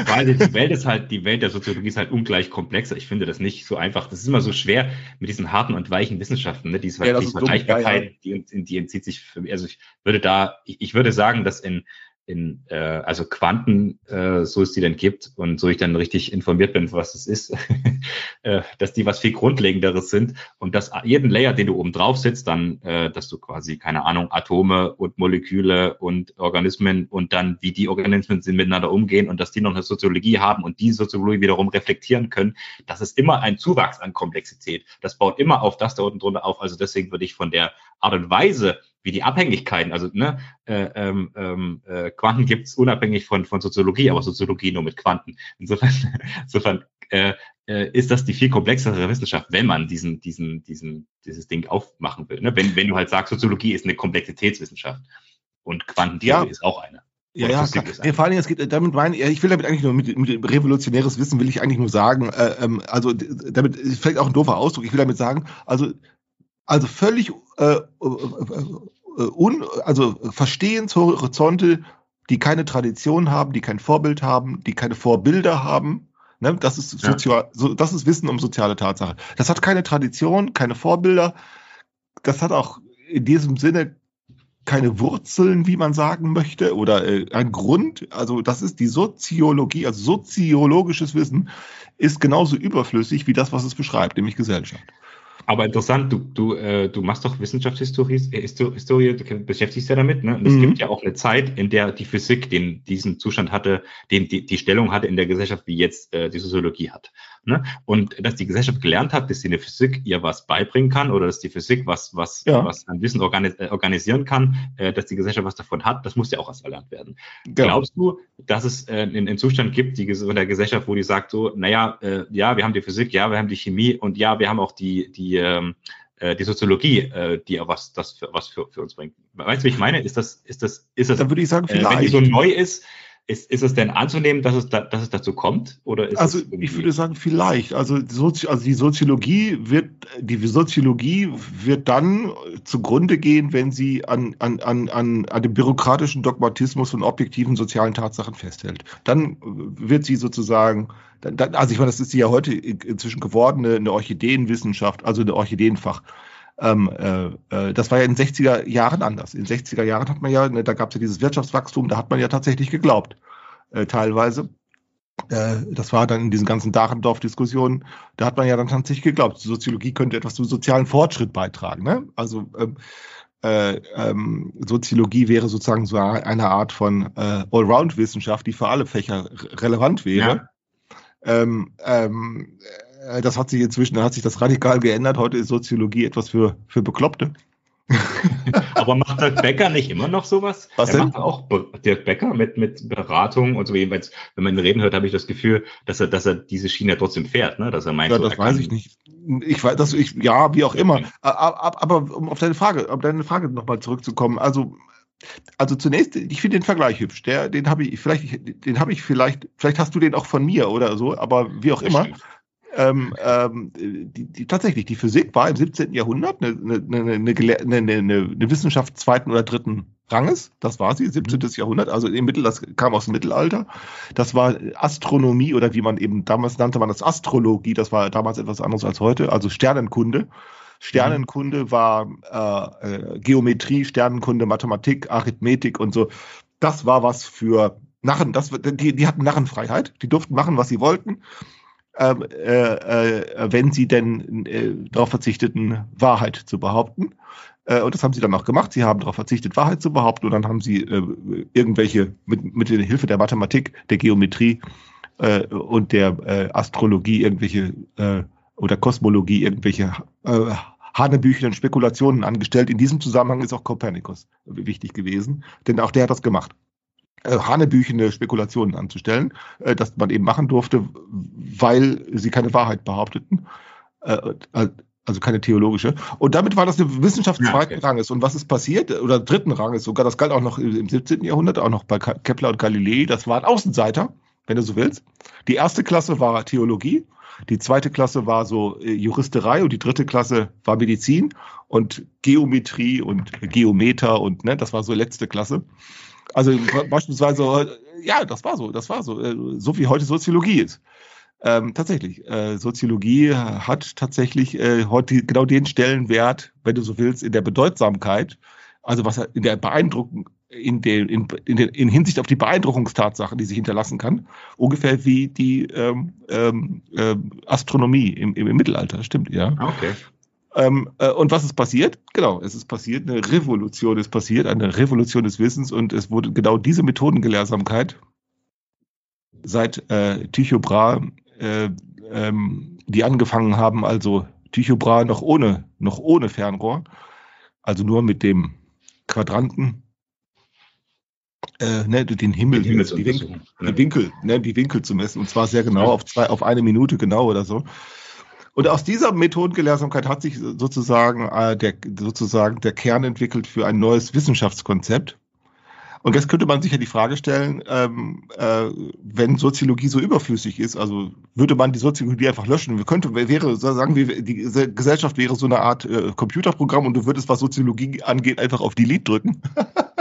Weil die Welt ist halt, die Welt der Soziologie ist halt ungleich komplexer. Ich finde das nicht so einfach. Das ist immer so schwer mit diesen harten und weichen Wissenschaften. Ne? Diese, ja, diese Vergleichbarkeit, ja, ja. Die, die entzieht sich für mich. Also ich würde da, ich, ich würde sagen, dass in in äh, also Quanten, äh, so es die denn gibt und so ich dann richtig informiert bin, was es ist, äh, dass die was viel Grundlegenderes sind und dass jeden Layer, den du oben drauf sitzt, dann, äh, dass du quasi, keine Ahnung, Atome und Moleküle und Organismen und dann, wie die Organismen sind, miteinander umgehen und dass die noch eine Soziologie haben und die Soziologie wiederum reflektieren können, das ist immer ein Zuwachs an Komplexität. Das baut immer auf das da unten drunter auf. Also deswegen würde ich von der Art und Weise, wie die Abhängigkeiten, also ne, äh, ähm, ähm, äh, Quanten gibt's unabhängig von, von Soziologie, aber Soziologie nur mit Quanten. Insofern, insofern äh, äh, ist das die viel komplexere Wissenschaft, wenn man diesen, diesen, diesen, dieses Ding aufmachen will. Ne? Wenn, wenn du halt sagst, Soziologie ist eine Komplexitätswissenschaft und Quantentheorie Ja. ist auch eine. Ja, ja, klar. Nee, vor allen Dingen, es geht, damit meine ich, will damit eigentlich nur mit, mit revolutionäres Wissen will ich eigentlich nur sagen, äh, ähm, also damit vielleicht auch ein doofer Ausdruck, ich will damit sagen, also, also völlig äh, äh, äh, un, also Verstehenshorizonte, die keine Tradition haben, die kein Vorbild haben, die keine Vorbilder haben. Ne? Das ist Ja. sozial, so, das ist Wissen um soziale Tatsache. Das hat keine Tradition, keine Vorbilder. Das hat auch in diesem Sinne keine Wurzeln, wie man sagen möchte, oder äh, ein Grund. Also das ist die Soziologie, also soziologisches Wissen ist genauso überflüssig wie das, was es beschreibt, nämlich Gesellschaft. Aber interessant, du, du, äh, du machst doch Wissenschaftshistorie, äh, Histo- Historie, du beschäftigst dich ja damit, ne? Und es Mhm. gibt ja auch eine Zeit, in der die Physik den, diesen Zustand hatte, den, die, die Stellung hatte in der Gesellschaft, wie jetzt äh, die Soziologie hat. Ne? Und dass die Gesellschaft gelernt hat, dass die eine Physik ihr was beibringen kann oder dass die Physik was, was, Ja. was an Wissen organis äh, organisieren kann, äh, dass die Gesellschaft was davon hat, das muss ja auch erst erlernt werden. Genau. Glaubst du, dass es äh, einen, Zustand gibt, die in der Gesellschaft, wo die sagt so, naja, äh, ja, wir haben die Physik, ja, wir haben die Chemie und ja, wir haben auch die, die, ähm, äh, die Soziologie, äh, die auch was, das für, was für, für uns bringt. Weißt du, wie ich meine? Ist das, ist das, ist das, Dann würde ich sagen, äh, wenn die vielleicht. so neu ist, ist, ist es denn anzunehmen, dass es, da, dass es dazu kommt? Oder ist Also ich würde sagen, vielleicht. Also, die Sozi also die Soziologie wird, die Soziologie wird dann zugrunde gehen, wenn sie an, an, an, an, an dem bürokratischen Dogmatismus von objektiven sozialen Tatsachen festhält. Dann wird sie sozusagen, dann, dann, also ich meine, das ist sie ja heute in- inzwischen geworden, eine, eine Orchideenwissenschaft, also eine Orchideenfach. Ähm, äh, äh, das war ja in den 60er Jahren anders. In den 60er Jahren hat man ja, ne, da gab es ja dieses Wirtschaftswachstum, da hat man ja tatsächlich geglaubt, äh, teilweise. Äh, das war dann in diesen ganzen Dachendorf-Diskussionen, da hat man ja dann tatsächlich geglaubt, Soziologie könnte etwas zum sozialen Fortschritt beitragen. Ne? Also ähm, äh, ähm, Soziologie wäre sozusagen so eine Art von äh, Allround-Wissenschaft, die für alle Fächer re- relevant wäre. Ähm, ähm, äh, das hat sich inzwischen, da hat sich das radikal geändert. Heute ist Soziologie etwas für, für Bekloppte. Aber macht Dirk Becker nicht immer noch sowas? Was er denn? macht auch Dirk Becker mit, mit Beratung und so. Jedenfalls, wenn man ihn reden hört, habe ich das Gefühl, dass er, dass er diese Schiene trotzdem fährt, ne? Dass er meint, Ja, so, das er weiß ich nicht. Ich weiß, das, ich, ja, wie auch immer. Aber, um auf deine Frage, auf deine Frage nochmal zurückzukommen. Also, also zunächst, ich finde den Vergleich hübsch. Der, den habe ich, vielleicht, den habe ich vielleicht, vielleicht hast du den auch von mir oder so, aber wie auch immer. Bestimmt. Ähm, ähm, die, die, tatsächlich, die Physik war im 17. Jahrhundert eine, eine, eine, eine, Wissenschaft zweiten oder dritten Ranges. Das war sie, 17. Jahrhundert. Also im Mittel, das kam aus dem Mittelalter. Das war Astronomie oder wie man eben damals nannte man das Astrologie. Das war damals etwas anderes als heute. Also Sternenkunde. Sternenkunde war äh, äh, Geometrie, Sternenkunde, Mathematik, Arithmetik und so. Das war was für Narren. Das, die, die hatten Narrenfreiheit. Die durften machen, was sie wollten ähm, äh, äh, wenn sie denn äh, darauf verzichteten, Wahrheit zu behaupten. Äh, und das haben sie dann auch gemacht. Sie haben darauf verzichtet, Wahrheit zu behaupten. Und dann haben sie äh, irgendwelche, mit, mit der Hilfe der Mathematik, der Geometrie äh, und der Astrologie, irgendwelche oder Kosmologie, irgendwelche äh, hanebüchenden Spekulationen angestellt. In diesem Zusammenhang ist auch Kopernikus wichtig gewesen, denn auch der hat das gemacht äh, hanebüchende Spekulationen anzustellen, äh, das man eben machen durfte, weil sie keine Wahrheit behaupteten, äh, äh, also keine theologische. Und damit war das eine Wissenschaft Ja, zweiten okay. Ranges. Und was ist passiert? Oder dritten Ranges sogar, das galt auch noch im 17. Jahrhundert, auch noch bei Kepler und Galilei. Das waren Außenseiter, wenn du so willst. Die erste Klasse war Theologie, die zweite Klasse war so äh, Juristerei und die dritte Klasse war Medizin und Geometrie und Geometer und ne, das war so letzte Klasse. Also be- beispielsweise, ja, das war so, das war so, äh, so wie heute Soziologie ist. Ähm, tatsächlich, äh, Soziologie hat tatsächlich äh, heute genau den Stellenwert, wenn du so willst, in der Bedeutsamkeit Also was in der Beeindruckung, in, der, in, in, der, in Hinsicht auf die Beeindruckungstatsache, die sich hinterlassen kann, ungefähr wie die ähm, ähm, äh, Astronomie im, im, Mittelalter, stimmt, ja. Okay. Ähm, äh, und was ist passiert? Genau, es ist passiert, eine Revolution ist passiert, eine Revolution des Wissens und es wurde genau diese Methodengelehrsamkeit seit äh, Tycho Brahe, äh, ähm, die angefangen haben, also Tycho Brahe noch ohne, noch ohne Fernrohr, also nur mit dem Quadranten, äh, ne, den Himmel, die, Winkel, die Winkel, ne, die Winkel zu messen und zwar sehr genau auf zwei, auf eine Minute genau oder so. Und aus dieser Methodengelehrsamkeit hat sich sozusagen äh, der sozusagen der Kern entwickelt für ein neues Wissenschaftskonzept. Und jetzt könnte man sich ja die Frage stellen, ähm, äh, wenn Soziologie so überflüssig ist, also würde man die Soziologie einfach löschen? Wir könnte, wäre, sagen wir, die Gesellschaft wäre so eine Art äh, Computerprogramm und du würdest, was Soziologie angeht, einfach auf Delete drücken.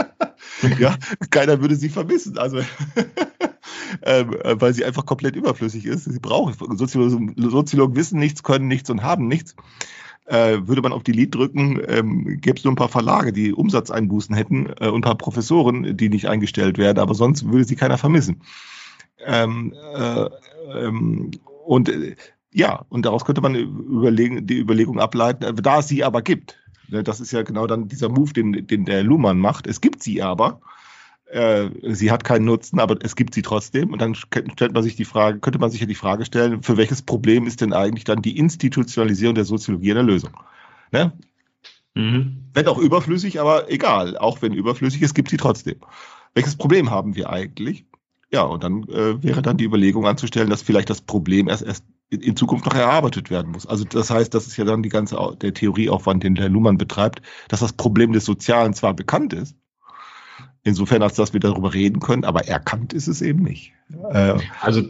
ja, keiner würde sie vermissen. Also ähm, äh, weil sie einfach komplett überflüssig ist. Sie brauchen Soziologen, Soziologen wissen nichts, können nichts und haben nichts. Äh, würde man auf die Lied drücken, ähm, gäbe es nur ein paar Verlage, die Umsatzeinbußen hätten äh, und ein paar Professoren, die nicht eingestellt werden, aber sonst würde sie keiner vermissen. Ähm, äh, ähm, und äh, ja, und daraus könnte man überlegen, die Überlegung ableiten, äh, da es sie aber gibt. Ne, das ist ja genau dann dieser Move, den, den der Luhmann macht. Es gibt sie aber. Äh, sie hat keinen Nutzen, aber es gibt sie trotzdem. Und dann stellt man sich die Frage, könnte man sich ja die Frage stellen, für welches Problem ist denn eigentlich dann die Institutionalisierung der Soziologie eine Lösung? Ne? Mhm. Wenn auch überflüssig, aber egal. Auch wenn überflüssig ist, gibt sie trotzdem. Welches Problem haben wir eigentlich? Ja, und dann äh, wäre dann die Überlegung anzustellen, dass vielleicht das Problem erst, erst in Zukunft noch erarbeitet werden muss. Also das heißt, das ist ja dann die ganze der Theorieaufwand, den der Luhmann betreibt, dass das Problem des Sozialen zwar bekannt ist, Insofern, als dass wir darüber reden können, aber erkannt ist es eben nicht. Äh, also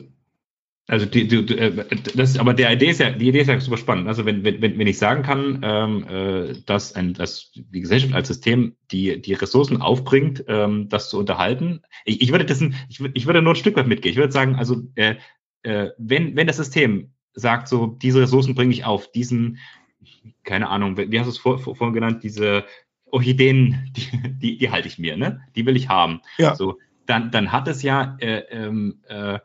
also die, die, äh, das, aber der Idee ist ja, die Idee ist ja super spannend. Also wenn, wenn, wenn ich sagen kann, ähm, äh, dass, ein, dass die Gesellschaft als System die, die Ressourcen aufbringt, ähm, das zu unterhalten, ich, ich würde das, ich, ich würde nur ein Stück weit mitgehen. Ich würde sagen, also äh, äh, wenn, wenn das System sagt, so diese Ressourcen bringe ich auf, diesen, keine Ahnung, wie hast du es vor, vor, vorhin genannt, diese Orchideen, die, die, die halte ich mir, ne? Die will ich haben. Ja. So, dann, dann hat es ja äh, ähm, äh,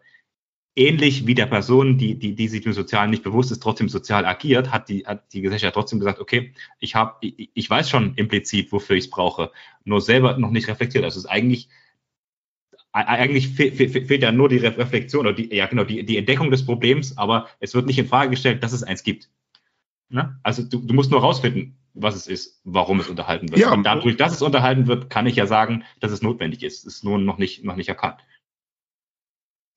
ähnlich wie der Person, die, die, die sich dem Sozialen nicht bewusst ist, trotzdem sozial agiert, hat die, hat die Gesellschaft trotzdem gesagt, okay, ich habe, ich, ich weiß schon implizit, wofür ich es brauche, nur selber noch nicht reflektiert. Also es ist eigentlich eigentlich fe fe fehlt ja nur die Reflexion oder die, ja genau, die, die Entdeckung des Problems, aber es wird nicht in Frage gestellt, dass es eins gibt. Ne? Also du, du musst nur rausfinden, was es ist, warum es unterhalten wird. Ja. Und dadurch, dass es unterhalten wird, kann ich ja sagen, dass es notwendig ist. Es ist nur noch nicht, noch nicht erkannt.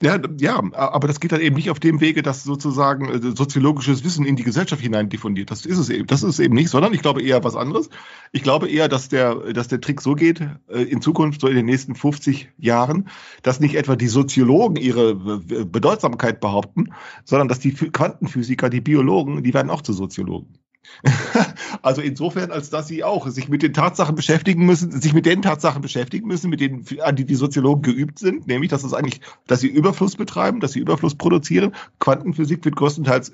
Ja, ja, aber das geht dann eben nicht auf dem Wege, dass sozusagen äh, soziologisches Wissen in die Gesellschaft hinein diffundiert. Das ist es eben, das ist es eben nicht, sondern ich glaube eher was anderes. Ich glaube eher, dass der, dass der Trick so geht, äh, in Zukunft, so in den nächsten 50 Jahren, dass nicht etwa die Soziologen ihre äh, Bedeutsamkeit behaupten, sondern dass die Quantenphysiker, die Biologen, die werden auch zu Soziologen. also insofern, als dass sie auch sich mit den Tatsachen beschäftigen müssen, sich mit den Tatsachen beschäftigen müssen, mit denen an die die Soziologen geübt sind, nämlich, dass es eigentlich, dass sie Überfluss betreiben, dass sie Überfluss produzieren. Quantenphysik wird größtenteils,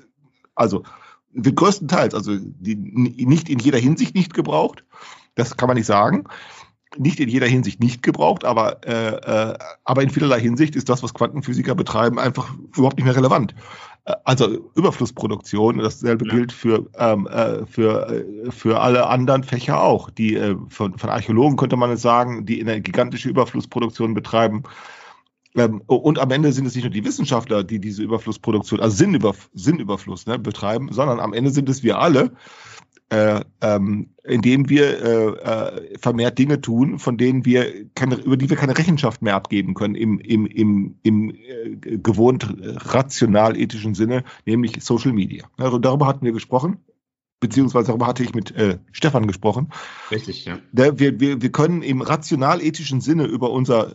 also wird größtenteils, also die, nicht in jeder Hinsicht nicht gebraucht. Das kann man nicht sagen nicht in jeder Hinsicht nicht gebraucht, aber, äh, äh, aber in vielerlei Hinsicht ist das, was Quantenphysiker betreiben, einfach überhaupt nicht mehr relevant. Äh, also Überflussproduktion, dasselbe ja. gilt für, ähm, äh, für, äh, für alle anderen Fächer auch. Die äh, von, von Archäologen könnte man es sagen, die eine gigantische Überflussproduktion betreiben. Ähm, und am Ende sind es nicht nur die Wissenschaftler, die diese Überflussproduktion, also Sinnüberf Sinnüberfluss ne, betreiben, sondern am Ende sind es wir alle, äh, ähm, indem wir äh, äh, vermehrt Dinge tun, von denen wir keine, über die wir keine Rechenschaft mehr abgeben können im, im, im, im äh, gewohnt rational ethischen Sinne, nämlich Social Media. Also darüber hatten wir gesprochen beziehungsweise darüber hatte ich mit äh, Stefan gesprochen. Richtig, ja. wir, wir, wir können im rational-ethischen Sinne über unser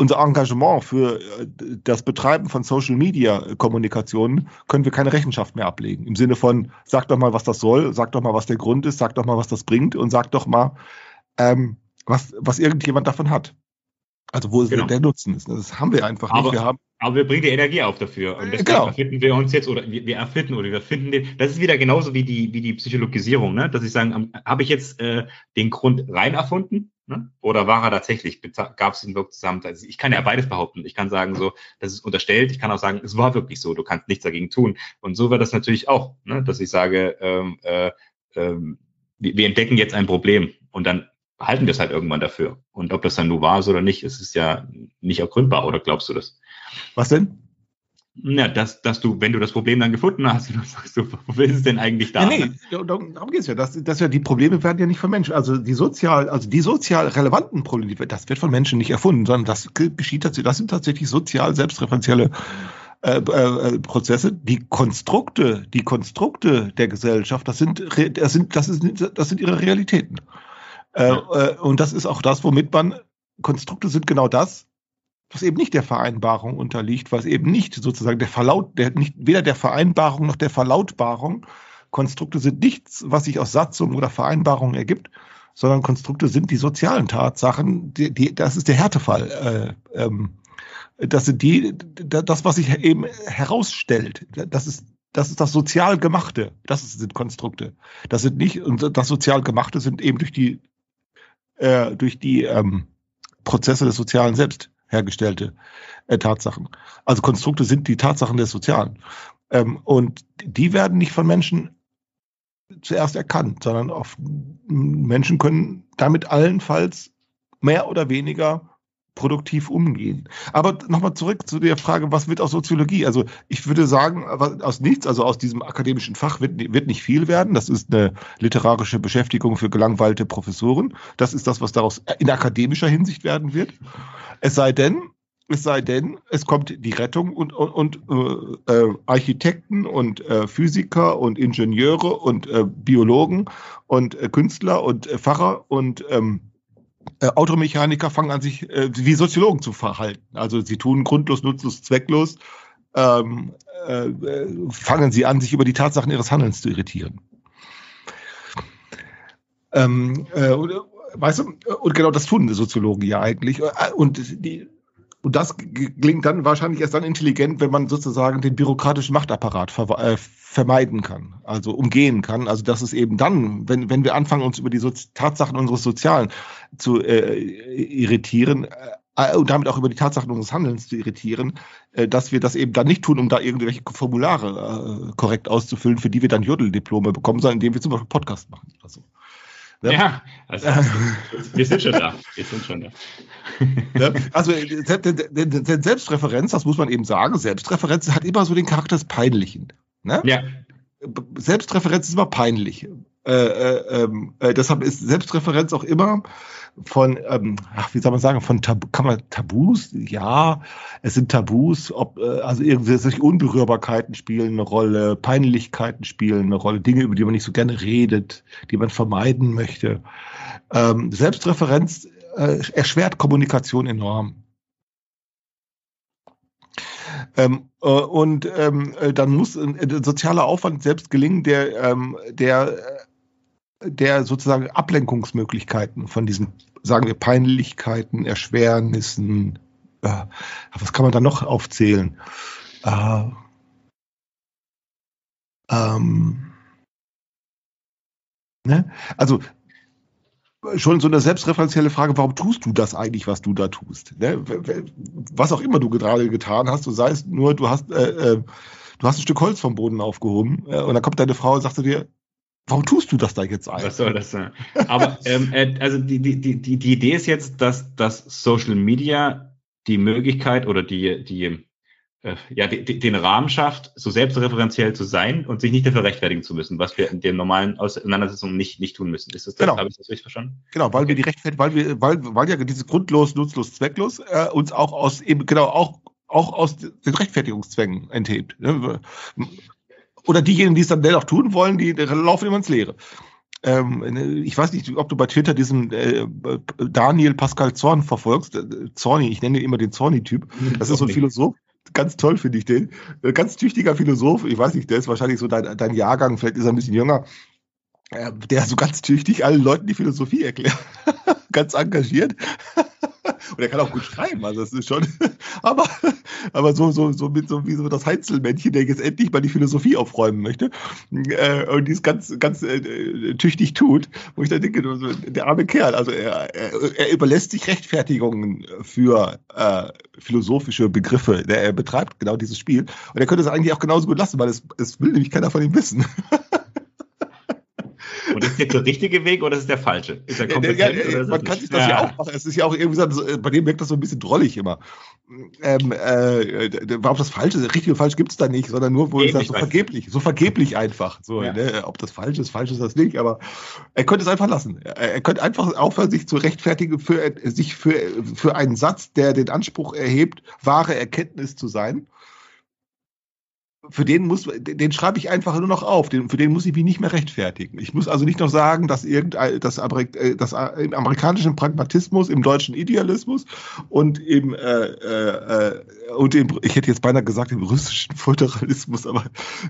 unser Engagement für äh, das Betreiben von Social Media Kommunikation können wir keine Rechenschaft mehr ablegen. Im Sinne von, sag doch mal, was das soll, sag doch mal, was der Grund ist, sag doch mal, was das bringt und sag doch mal, ähm, was, was irgendjemand davon hat. Also wo Genau. der Nutzen ist. Das haben wir einfach Aber- nicht. Wir haben, Aber wir bringen die Energie auf dafür. Und deswegen Genau. erfinden wir uns jetzt oder wir, wir erfinden oder wir finden den. Das ist wieder genauso wie die, wie die Psychologisierung, ne? Dass ich sagen, am- habe ich jetzt äh, den Grund rein erfunden? Ne? Oder war er tatsächlich? Gab es ihn wirklich zusammen? Also ich kann ja beides behaupten. Ich kann sagen, so, das ist unterstellt. Ich kann auch sagen, es war wirklich so. Du kannst nichts dagegen tun. Und so wird das natürlich auch, ne? dass ich sage, ähm, äh, ähm, wir, wir entdecken jetzt ein Problem und dann halten wir es halt irgendwann dafür. Und ob das dann nur war oder nicht, es ist ja nicht ergründbar. Oder glaubst du das? was denn? Ja, dass, dass du, wenn du das Problem dann gefunden hast, dann sagst du, wo ist es denn eigentlich da? Ja, nee, darum darum geht es ja. Das, das ja. Die Probleme werden ja nicht von Menschen, also die sozial, also die sozial relevanten Probleme, das wird von Menschen nicht erfunden, sondern das geschieht tatsächlich, das sind tatsächlich sozial selbstreferenzielle äh, äh, Prozesse. Die Konstrukte, die Konstrukte der Gesellschaft, das sind, das sind, das ist, das sind ihre Realitäten. Äh, äh, und das ist auch das, womit man, Konstrukte sind genau das, was eben nicht der Vereinbarung unterliegt, was eben nicht sozusagen der Verlaut, der nicht weder der Vereinbarung noch der Verlautbarung. Konstrukte sind nichts, was sich aus Satzungen oder Vereinbarungen ergibt, sondern Konstrukte sind die sozialen Tatsachen. Die, die, das ist der Härtefall. Äh, ähm, das sind die, das, was sich eben herausstellt. Das ist das ist das sozial Gemachte. Das sind Konstrukte. Das sind nicht, und das sozial Gemachte sind eben durch die, äh, durch die ähm, Prozesse des Sozialen selbst hergestellte äh, Tatsachen. Also Konstrukte sind die Tatsachen des Sozialen. Ähm, und die werden nicht von Menschen zuerst erkannt, sondern auf, Menschen können damit allenfalls mehr oder weniger produktiv umgehen. Aber nochmal zurück zu der Frage, was wird aus Soziologie? Also ich würde sagen, aus nichts, also aus diesem akademischen Fach wird, wird nicht viel werden. Das ist eine literarische Beschäftigung für gelangweilte Professoren. Das ist das, was daraus in akademischer Hinsicht werden wird. Es sei denn, es sei denn, es kommt die Rettung und, und, und äh, äh, Architekten und äh, Physiker und Ingenieure und äh, Biologen und äh, Künstler und äh, Pfarrer und ähm, äh, Automechaniker fangen an, sich äh, wie Soziologen zu verhalten. Also sie tun grundlos, nutzlos, zwecklos, ähm, äh, fangen sie an, sich über die Tatsachen ihres Handelns zu irritieren. Ähm, äh, und, äh, weißt du, und genau das tun Soziologen ja eigentlich. Äh, Und die, und das gelingt dann wahrscheinlich erst dann intelligent, wenn man sozusagen den bürokratischen Machtapparat ver äh, vermeiden kann, also umgehen kann. Also das ist eben dann, wenn, wenn wir anfangen, uns über die Sozi Tatsachen unseres Sozialen zu äh, irritieren äh, und damit auch über die Tatsachen unseres Handelns zu irritieren, äh, dass wir das eben dann nicht tun, um da irgendwelche Formulare äh, korrekt auszufüllen, für die wir dann Jodeldiplome bekommen, sondern indem wir zum Beispiel Podcast machen oder so. Ja, also wir sind schon da. Wir sind schon da. Ja, also Se- Se- Se- Se- Selbstreferenz, das muss man eben sagen, Selbstreferenz hat immer so den Charakter des Peinlichen. Ne? Ja, Selbstreferenz ist immer peinlich. Äh, äh, ähm, äh, deshalb ist Selbstreferenz auch immer von, ähm, ach, wie soll man sagen, von Tabu, kann man Tabus? Ja, es sind Tabus, ob, äh, also irgendwie Unberührbarkeiten spielen eine Rolle, Peinlichkeiten spielen eine Rolle, Dinge, über die man nicht so gerne redet, die man vermeiden möchte. Ähm, Selbstreferenz äh, erschwert Kommunikation enorm. Ähm, äh, und ähm, äh, dann muss ein, ein sozialer Aufwand selbst gelingen, der, ähm, der, äh, der sozusagen Ablenkungsmöglichkeiten von diesen, sagen wir, Peinlichkeiten, Erschwernissen, äh, was kann man da noch aufzählen? Äh, ähm, ne? Also schon so eine selbstreferenzielle Frage, warum tust du das eigentlich, was du da tust? Ne? Was auch immer du gerade getan hast, du sei es nur, du hast, äh, äh, du hast ein Stück Holz vom Boden aufgehoben äh, und dann kommt deine Frau und sagt zu dir, warum tust du das da jetzt eigentlich? was soll das sein? Aber ähm, äh, also die, die, die, die Idee ist jetzt, dass, dass Social Media die Möglichkeit oder die, die äh, ja, die, die, den Rahmen schafft, so selbstreferenziell zu sein und sich nicht dafür rechtfertigen zu müssen, was wir in den normalen Auseinandersetzungen nicht, nicht tun müssen. Ist das das? Genau. Habe ich das richtig verstanden? Genau, weil wir die Rechtfertigung, weil wir, weil, weil ja dieses grundlos, nutzlos, zwecklos äh, uns auch aus eben genau auch auch aus den Rechtfertigungszwängen enthebt. Ne? Oder diejenigen, die es dann dennoch tun wollen, die, laufen immer ins Leere. Ähm, ich weiß nicht, ob du bei Twitter diesen äh, Daniel Pascal Zorn verfolgst. Äh, Zorni, ich nenne ihn immer den Zorni-Typ. Das ist so ein Philosoph. Ganz toll finde ich den. Äh, Ganz tüchtiger Philosoph. Ich weiß nicht, der ist wahrscheinlich so dein, dein Jahrgang, vielleicht ist er ein bisschen jünger. Äh, Der so ganz tüchtig allen Leuten die Philosophie erklärt. ganz engagiert. Und er kann auch gut schreiben, also das ist schon, aber, aber so, so, so mit so wie so das Heinzelmännchen, der jetzt endlich mal die Philosophie aufräumen möchte äh, und dies ganz, ganz äh, tüchtig tut, wo ich dann denke, der arme Kerl, also er, er, er überlässt sich Rechtfertigungen für äh, philosophische Begriffe. Er betreibt genau dieses Spiel und er könnte es eigentlich auch genauso gut lassen, weil es, es will nämlich keiner von ihm wissen. Und ist jetzt der richtige Weg oder ist es der falsche? Ist er kompetent ja, oder ist man kann sich das ja. auch machen. Es ist ja auch irgendwie so, äh, bei dem wirkt das so ein bisschen drollig immer. Ähm, äh, ob das falsch ist, richtig und falsch gibt es da nicht, sondern nur wo sagt, ich so vergeblich, so vergeblich einfach. So, Ja. ne? Ob das falsch ist, falsch ist das nicht, aber er könnte es einfach lassen. Er, er könnte einfach aufhören, sich zu rechtfertigen für sich für, für einen Satz, der den Anspruch erhebt, wahre Erkenntnis zu sein. Für den muss, den schreibe ich einfach nur noch auf. Den, für den muss ich mich nicht mehr rechtfertigen. Ich muss also nicht noch sagen, dass irgendein, das, Amerik äh, das äh, im amerikanischen Pragmatismus, im deutschen Idealismus und im, äh, äh, äh, und im, ich hätte jetzt beinahe gesagt, im russischen Föderalismus, aber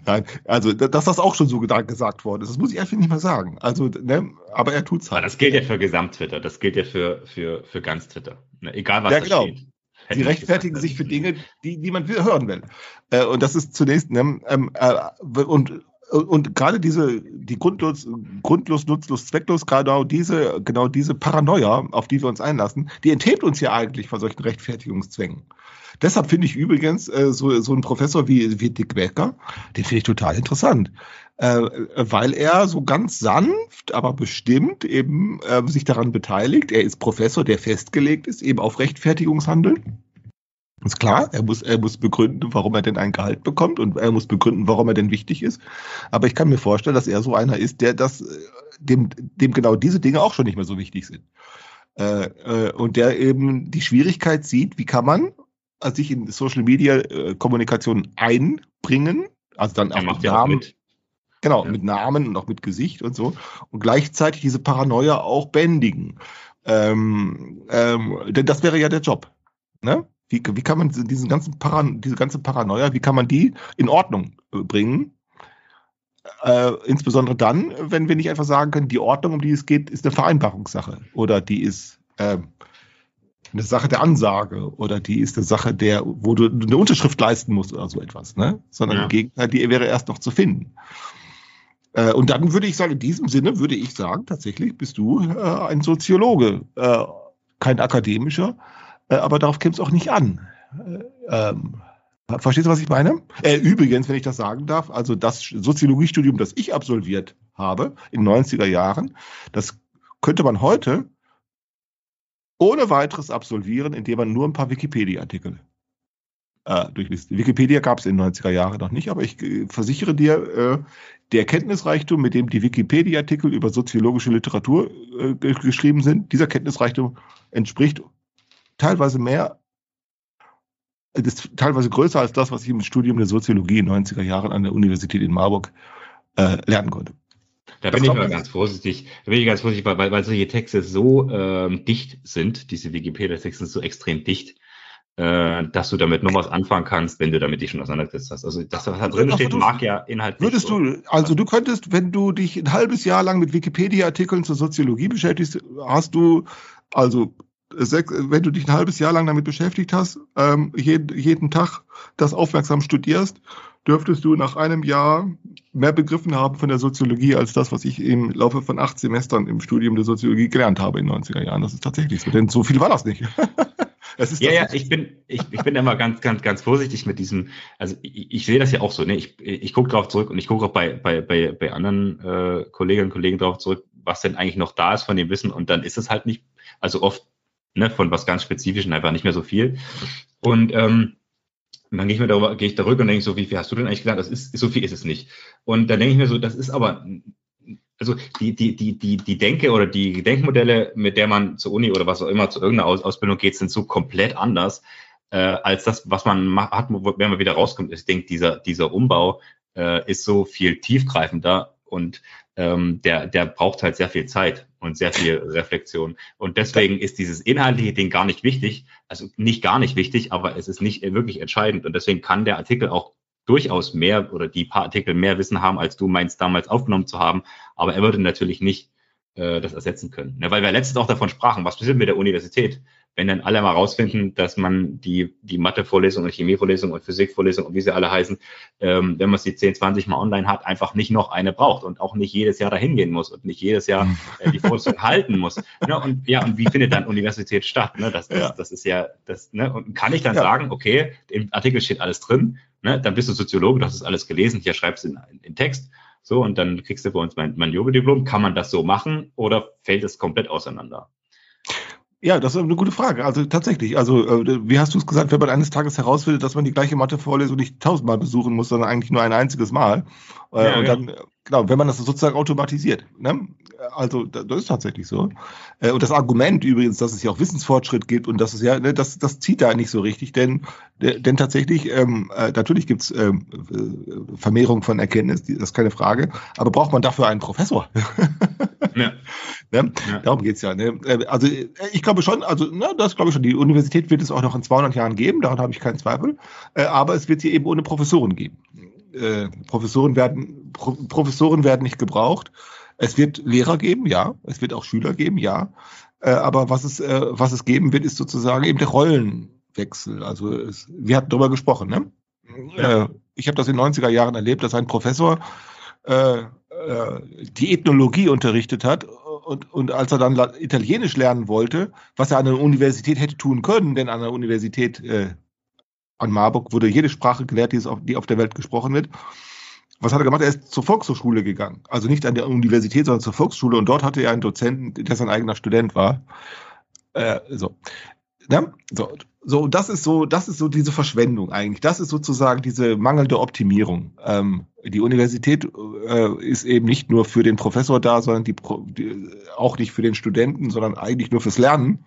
nein, also, da- dass das auch schon so gesagt worden ist, das muss ich einfach nicht mehr sagen. Also, ne, aber er tut's Aber halt. das gilt ja für Gesamt-Twitter, das gilt ja für, für, für ganz Twitter. Ne, Egal was Ja, da genau. steht. Ich rechtfertigen sich für Dinge, die niemand will, hören will. Äh, und das ist zunächst, ne, ähm, äh, und, und gerade diese, die grundlos, grundlos, nutzlos, zwecklos, genau diese, genau diese Paranoia, auf die wir uns einlassen, die enthebt uns ja eigentlich von solchen Rechtfertigungszwängen. Deshalb finde ich übrigens äh, so, so einen Professor wie, wie Dick Becker, den finde ich total interessant. Äh, weil er so ganz sanft, aber bestimmt eben äh, sich daran beteiligt. Er ist Professor, der festgelegt ist, eben auf Rechtfertigungshandeln. Ist klar, er muss, er muss begründen, warum er denn ein Gehalt bekommt und er muss begründen, warum er denn wichtig ist. Aber ich kann mir vorstellen, dass er so einer ist, der das, äh, dem, dem genau diese Dinge auch schon nicht mehr so wichtig sind. Äh, äh, und der eben die Schwierigkeit sieht, wie kann man äh, sich in Social Media äh, Kommunikation einbringen, also dann auch Namen, mit. Genau, Ja. mit Namen und auch mit Gesicht und so. Und gleichzeitig diese Paranoia auch bändigen. Ähm, ähm, denn das wäre ja der Job. Ne? Wie, wie kann man diesen ganzen Paran diese ganze Paranoia, wie kann man die in Ordnung äh, bringen? Äh, insbesondere dann, wenn wir nicht einfach sagen können, die Ordnung, um die es geht, ist eine Vereinbarungssache oder die ist ähm, eine Sache der Ansage oder die ist eine Sache der, wo du eine Unterschrift leisten musst oder so etwas, ne? Sondern Ja. im Gegenteil, die wäre erst noch zu finden. Äh, und dann würde ich sagen, in diesem Sinne würde ich sagen, tatsächlich bist du äh, ein Soziologe, äh, kein akademischer, äh, aber darauf käme es auch nicht an. Äh, ähm, verstehst du, was ich meine? Äh, übrigens, wenn ich das sagen darf, also das Soziologiestudium, das ich absolviert habe in den 90er Jahren, das könnte man heute ohne weiteres absolvieren, indem man nur ein paar Wikipedia-Artikel äh, durchliest. Wikipedia gab es in den 90er Jahren noch nicht, aber ich äh, versichere dir, äh, der Kenntnisreichtum, mit dem die Wikipedia-Artikel über soziologische Literatur äh, ge- geschrieben sind, dieser Kenntnisreichtum entspricht teilweise mehr, ist teilweise größer als das, was ich im Studium der Soziologie in den 90er Jahren an der Universität in Marburg äh, lernen konnte. Da Das bin ich mal ganz vorsichtig. Da bin ich ganz vorsichtig, weil, weil, weil solche Texte so ähm, dicht sind, diese Wikipedia-Texte sind so extrem dicht, äh, dass du damit nur was anfangen kannst, wenn du damit dich schon auseinandergesetzt hast. Also das, was da drin steht, du- mag ja inhaltlich. Würdest so- du, also du könntest, wenn du dich ein halbes Jahr lang mit Wikipedia-Artikeln zur Soziologie beschäftigst, hast du, also sechs, wenn du dich ein halbes Jahr lang damit beschäftigt hast, ähm, jeden, jeden Tag das aufmerksam studierst, dürftest du nach einem Jahr mehr begriffen haben von der Soziologie als das, was ich im Laufe von acht Semestern im Studium der Soziologie gelernt habe in den 90er Jahren. Das ist tatsächlich so, denn so viel war das nicht. Ja, ja, ich bin, ich, ich bin immer ganz, ganz, ganz vorsichtig mit diesem, also ich, ich sehe das ja auch so, ne? Ich, ich gucke drauf zurück und ich gucke auch bei, bei, bei, bei anderen äh, Kolleginnen und Kollegen drauf zurück, was denn eigentlich noch da ist von dem Wissen und dann ist es halt nicht, also oft ne, von was ganz Spezifischen einfach nicht mehr so viel. Und ähm, dann gehe ich mir darüber, gehe ich darüber und denke so, wie viel hast du denn eigentlich gelernt? Das ist, so viel ist es nicht. Und dann denke ich mir so, das ist aber, also die, die, die, die, die Denke oder die Denkmodelle, mit der man zur Uni oder was auch immer zu irgendeiner Aus Ausbildung geht, sind so komplett anders äh, als das, was man ma- hat, wenn man wieder rauskommt. Ich denke, dieser, dieser Umbau äh, ist so viel tiefgreifender und ähm, der, der braucht halt sehr viel Zeit und sehr viel Reflexion. Und deswegen ist dieses inhaltliche Ding gar nicht wichtig, also nicht gar nicht wichtig, aber es ist nicht wirklich entscheidend. Und deswegen kann der Artikel auch durchaus mehr oder die paar Artikel mehr Wissen haben, als du meinst, damals aufgenommen zu haben. Aber er würde natürlich nicht äh, das ersetzen können. Ne? Weil wir letztens auch davon sprachen, was passiert mit der Universität, wenn dann alle mal rausfinden, dass man die, die Mathe-Vorlesung und Chemie-Vorlesung und Physik-Vorlesung und wie sie alle heißen, ähm, wenn man sie 10, 20 Mal online hat, einfach nicht noch eine braucht und auch nicht jedes Jahr dahin gehen muss und nicht jedes Jahr äh, die Vorlesung halten muss. Ne? Und ja, und wie findet dann Universität statt? Ne? Das, das, Ja. das ist ja, das, ne? Und kann ich dann Ja. sagen, okay, im Artikel steht alles drin, ne? dann bist du Soziologe, du hast es alles gelesen, hier schreibst du in, in Text, so, und dann kriegst du bei uns mein, mein Jobediplom. Kann man das so machen oder fällt es komplett auseinander? Ja, das ist eine gute Frage. Also tatsächlich, also äh, wie hast du es gesagt, wenn man eines Tages herausfindet, dass man die gleiche Mathe-Vorlesung nicht tausendmal besuchen muss, sondern eigentlich nur ein einziges Mal. Äh, Ja, und ja. dann, genau, wenn man das sozusagen automatisiert. Ne? Also da- das ist tatsächlich so. Äh, und das Argument übrigens, dass es ja auch Wissensfortschritt gibt und dass es ja, ne, das, das zieht da nicht so richtig, denn, denn tatsächlich, ähm, äh, natürlich gibt es ähm, äh, Vermehrung von Erkenntnis, das ist keine Frage, aber braucht man dafür einen Professor? Ja. Ne? Ja. Darum geht's ja. Ne? Also ich glaube schon, also ne, das glaube ich schon, die Universität wird es auch noch in 200 Jahren geben, daran habe ich keinen Zweifel, aber es wird sie eben ohne Professoren geben. Äh, Professoren, werden, Pro Professoren werden nicht gebraucht. Es wird Lehrer geben, ja, es wird auch Schüler geben, ja, äh, aber was es, äh, was es geben wird, ist sozusagen eben der Rollenwechsel. Also es, wir hatten darüber gesprochen, ne? Ja. Äh, ich habe das in den 90er Jahren erlebt, dass ein Professor äh, die Ethnologie unterrichtet hat und, und als er dann Italienisch lernen wollte, was er an der Universität hätte tun können, denn an der Universität an Marburg wurde jede Sprache gelehrt, die, es auf, die auf der Welt gesprochen wird. Was hat er gemacht? Er ist zur Volkshochschule gegangen. Also nicht an der Universität, sondern zur Volksschule. Und dort hatte er einen Dozenten, der sein eigener Student war. Äh, so. Ne? So, so, das ist so, das ist so diese Verschwendung eigentlich. Das ist sozusagen diese mangelnde Optimierung. Ähm, die Universität äh, ist eben nicht nur für den Professor da, sondern die, die, auch nicht für den Studenten, sondern eigentlich nur fürs Lernen.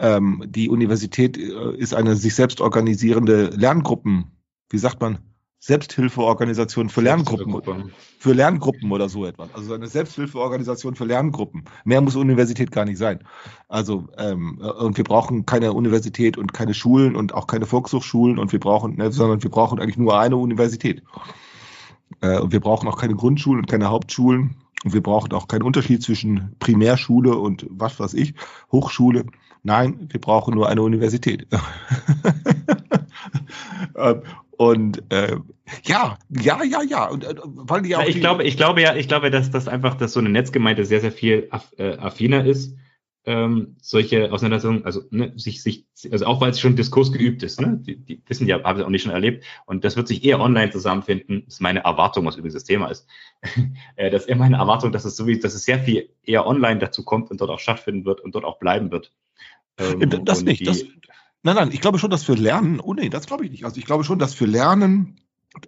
Ähm, die Universität äh, ist eine sich selbst organisierende Lerngruppen, wie sagt man, Selbsthilfeorganisation für Lerngruppen für Lerngruppen oder so etwas. Also eine Selbsthilfeorganisation für Lerngruppen. Mehr muss Universität gar nicht sein. Also ähm, äh, und wir brauchen keine Universität und keine Schulen und auch keine Volkshochschulen und wir brauchen, ne, sondern wir brauchen eigentlich nur eine Universität. Äh, und wir brauchen auch keine Grundschulen und keine Hauptschulen und wir brauchen auch keinen Unterschied zwischen Primärschule und was weiß ich, Hochschule. Nein, wir brauchen nur eine Universität. Ähm, und äh, ja, ja, ja, ja. Und äh, weil die auch ich glaube, ich glaube ja, ich glaube, dass das einfach, dass so eine Netzgemeinde sehr, sehr viel aff, äh, affiner ist, ähm, solche Auseinandersetzungen, also ne, sich, sich, also auch weil es schon Diskurs geübt ist, ne? Die, die wissen ja, haben sie auch nicht schon erlebt. Und das wird sich eher online zusammenfinden, ist meine Erwartung, was übrigens das Thema ist. äh, das ist eher meine Erwartung, dass es so wie, dass es sehr viel eher online dazu kommt und dort auch stattfinden wird und dort auch bleiben wird. Ähm, Äh, das und nicht. Das, nein, nein, ich glaube schon, dass für Lernen, oh nee, das glaube ich nicht. Also ich glaube schon, dass für Lernen,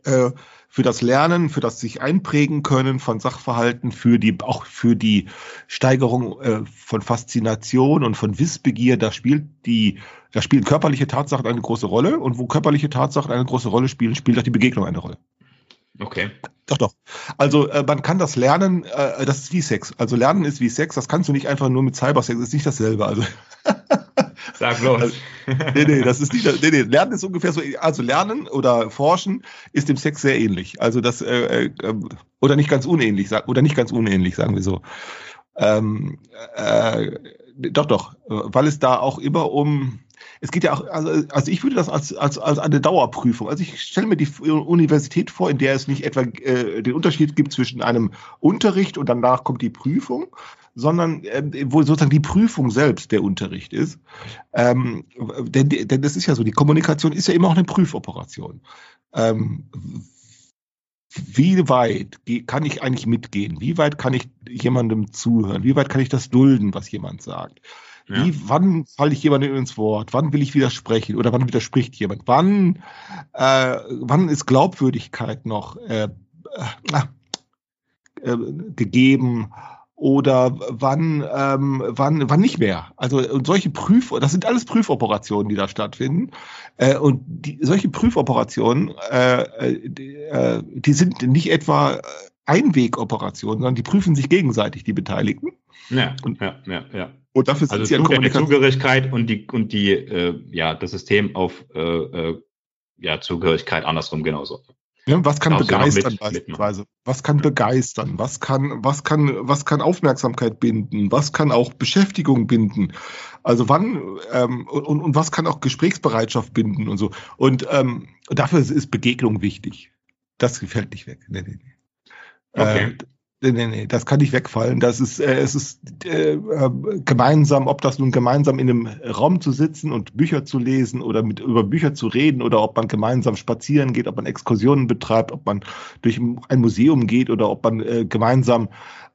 äh, für das Lernen, für das sich einprägen können von Sachverhalten, für die, auch für die Steigerung äh, von Faszination und von Wissbegier, da spielt die, da spielen körperliche Tatsachen eine große Rolle und wo körperliche Tatsachen eine große Rolle spielen, spielt auch die Begegnung eine Rolle. Okay. Doch, doch. Also äh, man kann das lernen, äh, das ist wie Sex. Also Lernen ist wie Sex, das kannst du nicht einfach nur mit Cybersex, das ist nicht dasselbe. Also Sag bloß. nee, nee, das ist nicht, nee, nee, Lernen ist ungefähr so, also Lernen oder Forschen ist dem Sex sehr ähnlich. Also das, äh, äh, oder nicht ganz unähnlich, oder nicht ganz unähnlich, sagen wir so. Ähm, äh, doch, doch, weil es da auch immer um, es geht ja auch, also, also ich würde das als, als, als eine Dauerprüfung, also ich stelle mir die Universität vor, in der es nicht etwa äh, den Unterschied gibt zwischen einem Unterricht und danach kommt die Prüfung, sondern äh, wo sozusagen die Prüfung selbst der Unterricht ist. Ähm, denn, denn das ist ja so, die Kommunikation ist ja immer auch eine Prüfoperation. Ähm, wie weit kann ich eigentlich mitgehen? Wie weit kann ich jemandem zuhören? Wie weit kann ich das dulden, was jemand sagt? Ja. Wie, wann falle ich jemandem ins Wort? Wann will ich widersprechen? Oder wann widerspricht jemand? Wann, äh, wann ist Glaubwürdigkeit noch äh, äh, äh, gegeben? Oder wann, ähm, wann, wann nicht mehr? Also solche Prüf, das sind alles Prüfoperationen, die da stattfinden. Äh, und die, solche Prüfoperationen, äh, äh, die, äh, die sind nicht etwa Einwegoperationen, sondern die prüfen sich gegenseitig, die Beteiligten. Ja, Und- ja, ja, ja. Und dafür sind Also sie an Kommunikation. Zugehörigkeit und die und die äh, ja das System auf äh, äh, ja Zugehörigkeit andersrum genauso. Ja, was kann begeistern mit- beispielsweise? Was kann begeistern? Was kann, was kann, was kann Aufmerksamkeit binden? Was kann auch Beschäftigung binden? Also wann ähm, und, und was kann auch Gesprächsbereitschaft binden und so. Und ähm, dafür ist- Begegnung wichtig. Das fällt nicht weg. Nee, nee, nee. Okay. Äh, Nee, nee, das kann nicht wegfallen. Das ist, äh, es ist äh, äh, gemeinsam, ob das nun gemeinsam in einem Raum zu sitzen und Bücher zu lesen oder mit über Bücher zu reden oder ob man gemeinsam spazieren geht, ob man Exkursionen betreibt, ob man durch ein Museum geht oder ob man äh, gemeinsam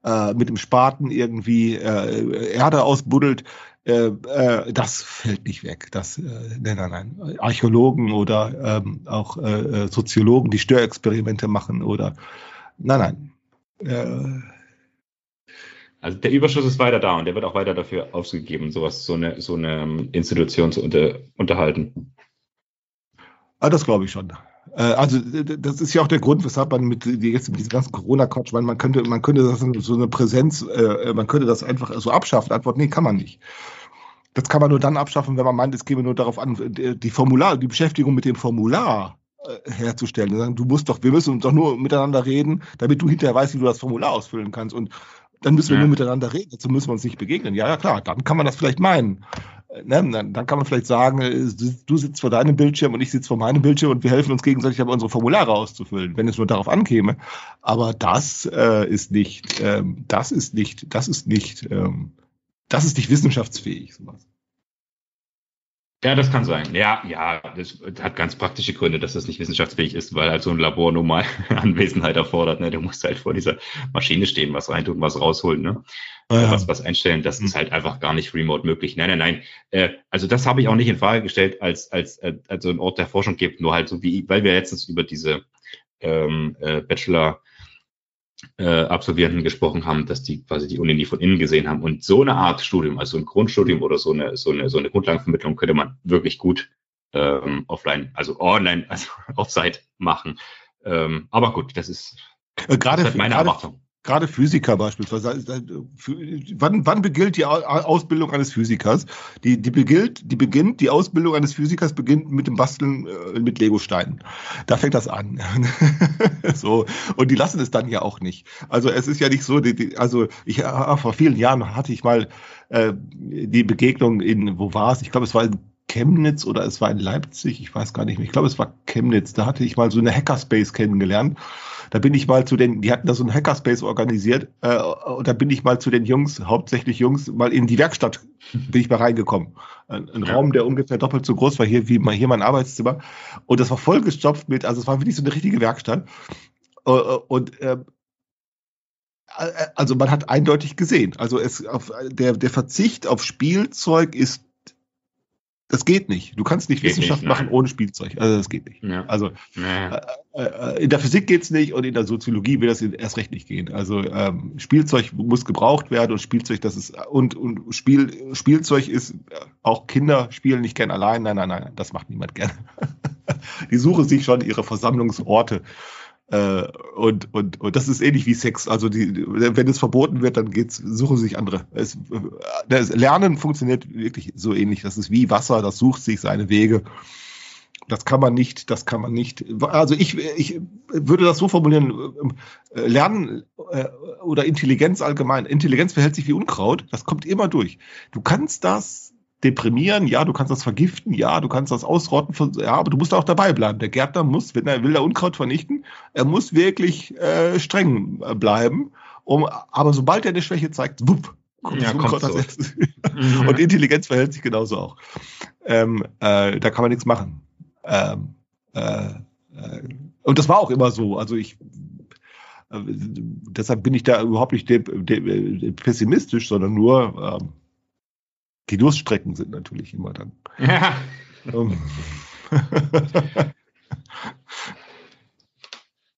äh, mit dem Spaten irgendwie äh, Erde ausbuddelt. Äh, äh, das fällt nicht weg. Das, äh, nein, nein, nein. Archäologen oder ähm, auch äh, äh, Soziologen, die Störexperimente machen oder nein, nein. Äh, Also der Überschuss ist weiter da und der wird auch weiter dafür ausgegeben, sowas, so eine, so eine ähm, Institution zu unter, unterhalten. Ah, das glaube ich schon. Äh, Also das ist ja auch der Grund, weshalb man mit jetzt mit diesem ganzen Corona-Quatsch, man, man könnte, man könnte das so eine Präsenz, äh, man könnte das einfach so abschaffen. Antwort, nee, kann man nicht. Das kann man nur dann abschaffen, wenn man meint, es käme nur darauf an, die Formular, die Beschäftigung mit dem Formular äh, herzustellen. Die sagen, Du musst doch, wir müssen uns doch nur miteinander reden, damit du hinterher weißt, wie du das Formular ausfüllen kannst. Und dann müssen wir Ja. nur miteinander reden, dazu müssen wir uns nicht begegnen. Ja, ja, klar, dann kann man das vielleicht meinen. Äh, Ne? Dann, dann kann man vielleicht sagen, äh, du sitzt vor deinem Bildschirm und ich sitze vor meinem Bildschirm und wir helfen uns gegenseitig dabei, unsere Formulare auszufüllen, wenn es nur darauf ankäme. Aber das äh, ist nicht, ähm, das ist nicht, das ist nicht, ähm, das ist nicht wissenschaftsfähig. Sowas. Ja, das kann sein. Ja, ja, das hat ganz praktische Gründe, dass das nicht wissenschaftsfähig ist, weil halt so ein Labor nun mal Anwesenheit erfordert. Ne? Du musst halt vor dieser Maschine stehen, was reintun, was rausholen, ne? Ja. was, was einstellen. Das ist halt einfach gar nicht remote möglich. Nein, nein, nein. Äh, also das habe ich auch nicht in Frage gestellt, als, als, äh, als so ein Ort der Forschung gibt, nur halt so wie, weil wir letztens über diese ähm, äh, Bachelor äh, Absolvierenden gesprochen haben, dass die quasi die Uni nie von innen gesehen haben. Und so eine Art Studium, also ein Grundstudium oder so eine, so eine, so eine Grundlagenvermittlung könnte man wirklich gut ähm, offline, also online, also offsite machen. Ähm, aber gut, das ist, Äh, das Gerade, ist halt meine gerade, Erwartung. Gerade Physiker beispielsweise. für- Wann, wann beginnt die Au- Ausbildung eines Physikers? Die, die, beginnt, die beginnt, die Ausbildung eines Physikers beginnt mit dem Basteln äh, mit Legosteinen. Da fängt das an. so. Und die lassen es dann ja auch nicht. Also es ist ja nicht so, die, die, also ich äh, vor vielen Jahren hatte ich mal äh, die Begegnung in, wo war es? Ich glaube, es war in Chemnitz oder es war in Leipzig, ich weiß gar nicht mehr. Ich glaube, es war Chemnitz. Da hatte ich mal so eine Hackerspace kennengelernt. Da bin ich mal zu den, die hatten da so einen Hackerspace organisiert, äh, und da bin ich mal zu den Jungs, hauptsächlich Jungs, mal in die Werkstatt bin ich mal reingekommen. Ein, ein Ja. Raum, der ungefähr doppelt so groß war hier wie mein, hier mein Arbeitszimmer. Und das war vollgestopft mit, also es war wirklich so eine richtige Werkstatt. Äh, äh, Und äh, äh, also man hat eindeutig gesehen, also es auf, der, der Verzicht auf Spielzeug ist, das geht nicht. Du kannst nicht Geht Wissenschaft nicht, machen nein. ohne Spielzeug. Also das geht nicht. Ja. Also Ja. äh, in der Physik geht's nicht und in der Soziologie will das erst recht nicht gehen. Also ähm, Spielzeug muss gebraucht werden und Spielzeug, das ist und und Spiel Spielzeug ist äh, auch Kinder spielen nicht gern allein. Nein, nein, nein, das macht niemand gern. Die suchen sich schon ihre Versammlungsorte. Äh, und, und, und das ist ähnlich wie Sex. Also die, wenn es verboten wird, dann geht's, suchen sich andere. Es, äh, das Lernen funktioniert wirklich so ähnlich. Das ist wie Wasser, das sucht sich seine Wege. Das kann man nicht, das kann man nicht. Also ich, ich würde das so formulieren, äh, Lernen äh, oder Intelligenz allgemein. Intelligenz verhält sich wie Unkraut, das kommt immer durch. Du kannst das deprimieren, ja, du kannst das vergiften, ja, du kannst das ausrotten, ja, aber du musst auch dabei bleiben. Der Gärtner muss, wenn er will, der Unkraut vernichten, er muss wirklich äh, streng äh, bleiben. Um, aber sobald er eine Schwäche zeigt, wupp, kommt Ja, Unkraut erstes. Mhm. Und Intelligenz verhält sich genauso auch. Ähm, äh, da kann man nichts machen. Ähm, äh, äh, und das war auch immer so. Also ich, äh, deshalb bin ich da überhaupt nicht pessimistisch, sondern nur ähm, die Durststrecken sind natürlich immer dann. Ja. Ähm,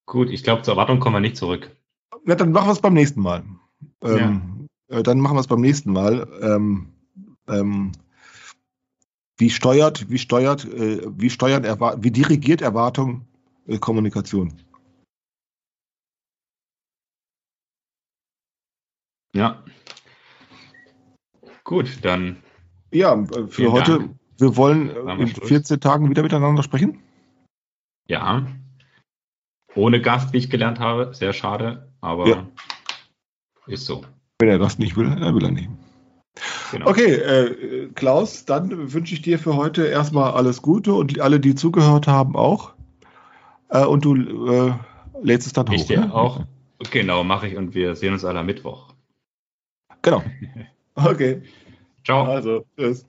Gut, ich glaube, zur Erwartung kommen wir nicht zurück. Na, dann machen wir es beim nächsten Mal. Ähm, äh, dann machen wir es beim nächsten Mal. Ähm, ähm, wie steuert, wie steuert, äh, wie steuern, Erwa- wie dirigiert Erwartung äh, Kommunikation? Ja. Gut, dann Ja, äh, für heute, Dank. wir wollen äh, wir in Schluss. 14 Tagen wieder miteinander sprechen. ja. ohne Gast, wie ich gelernt habe. Sehr schade, aber Ja. ist so. Wenn er das nicht will, dann will er nicht. Genau. Okay, äh, Klaus, dann wünsche ich dir für heute erstmal alles Gute und alle, die zugehört haben, auch. Äh, und du äh, lädst es dann hoch. Ich dir ne? auch. Genau, mache ich und wir sehen uns alle am Mittwoch. Genau. Okay, Ciao. also, tschüss.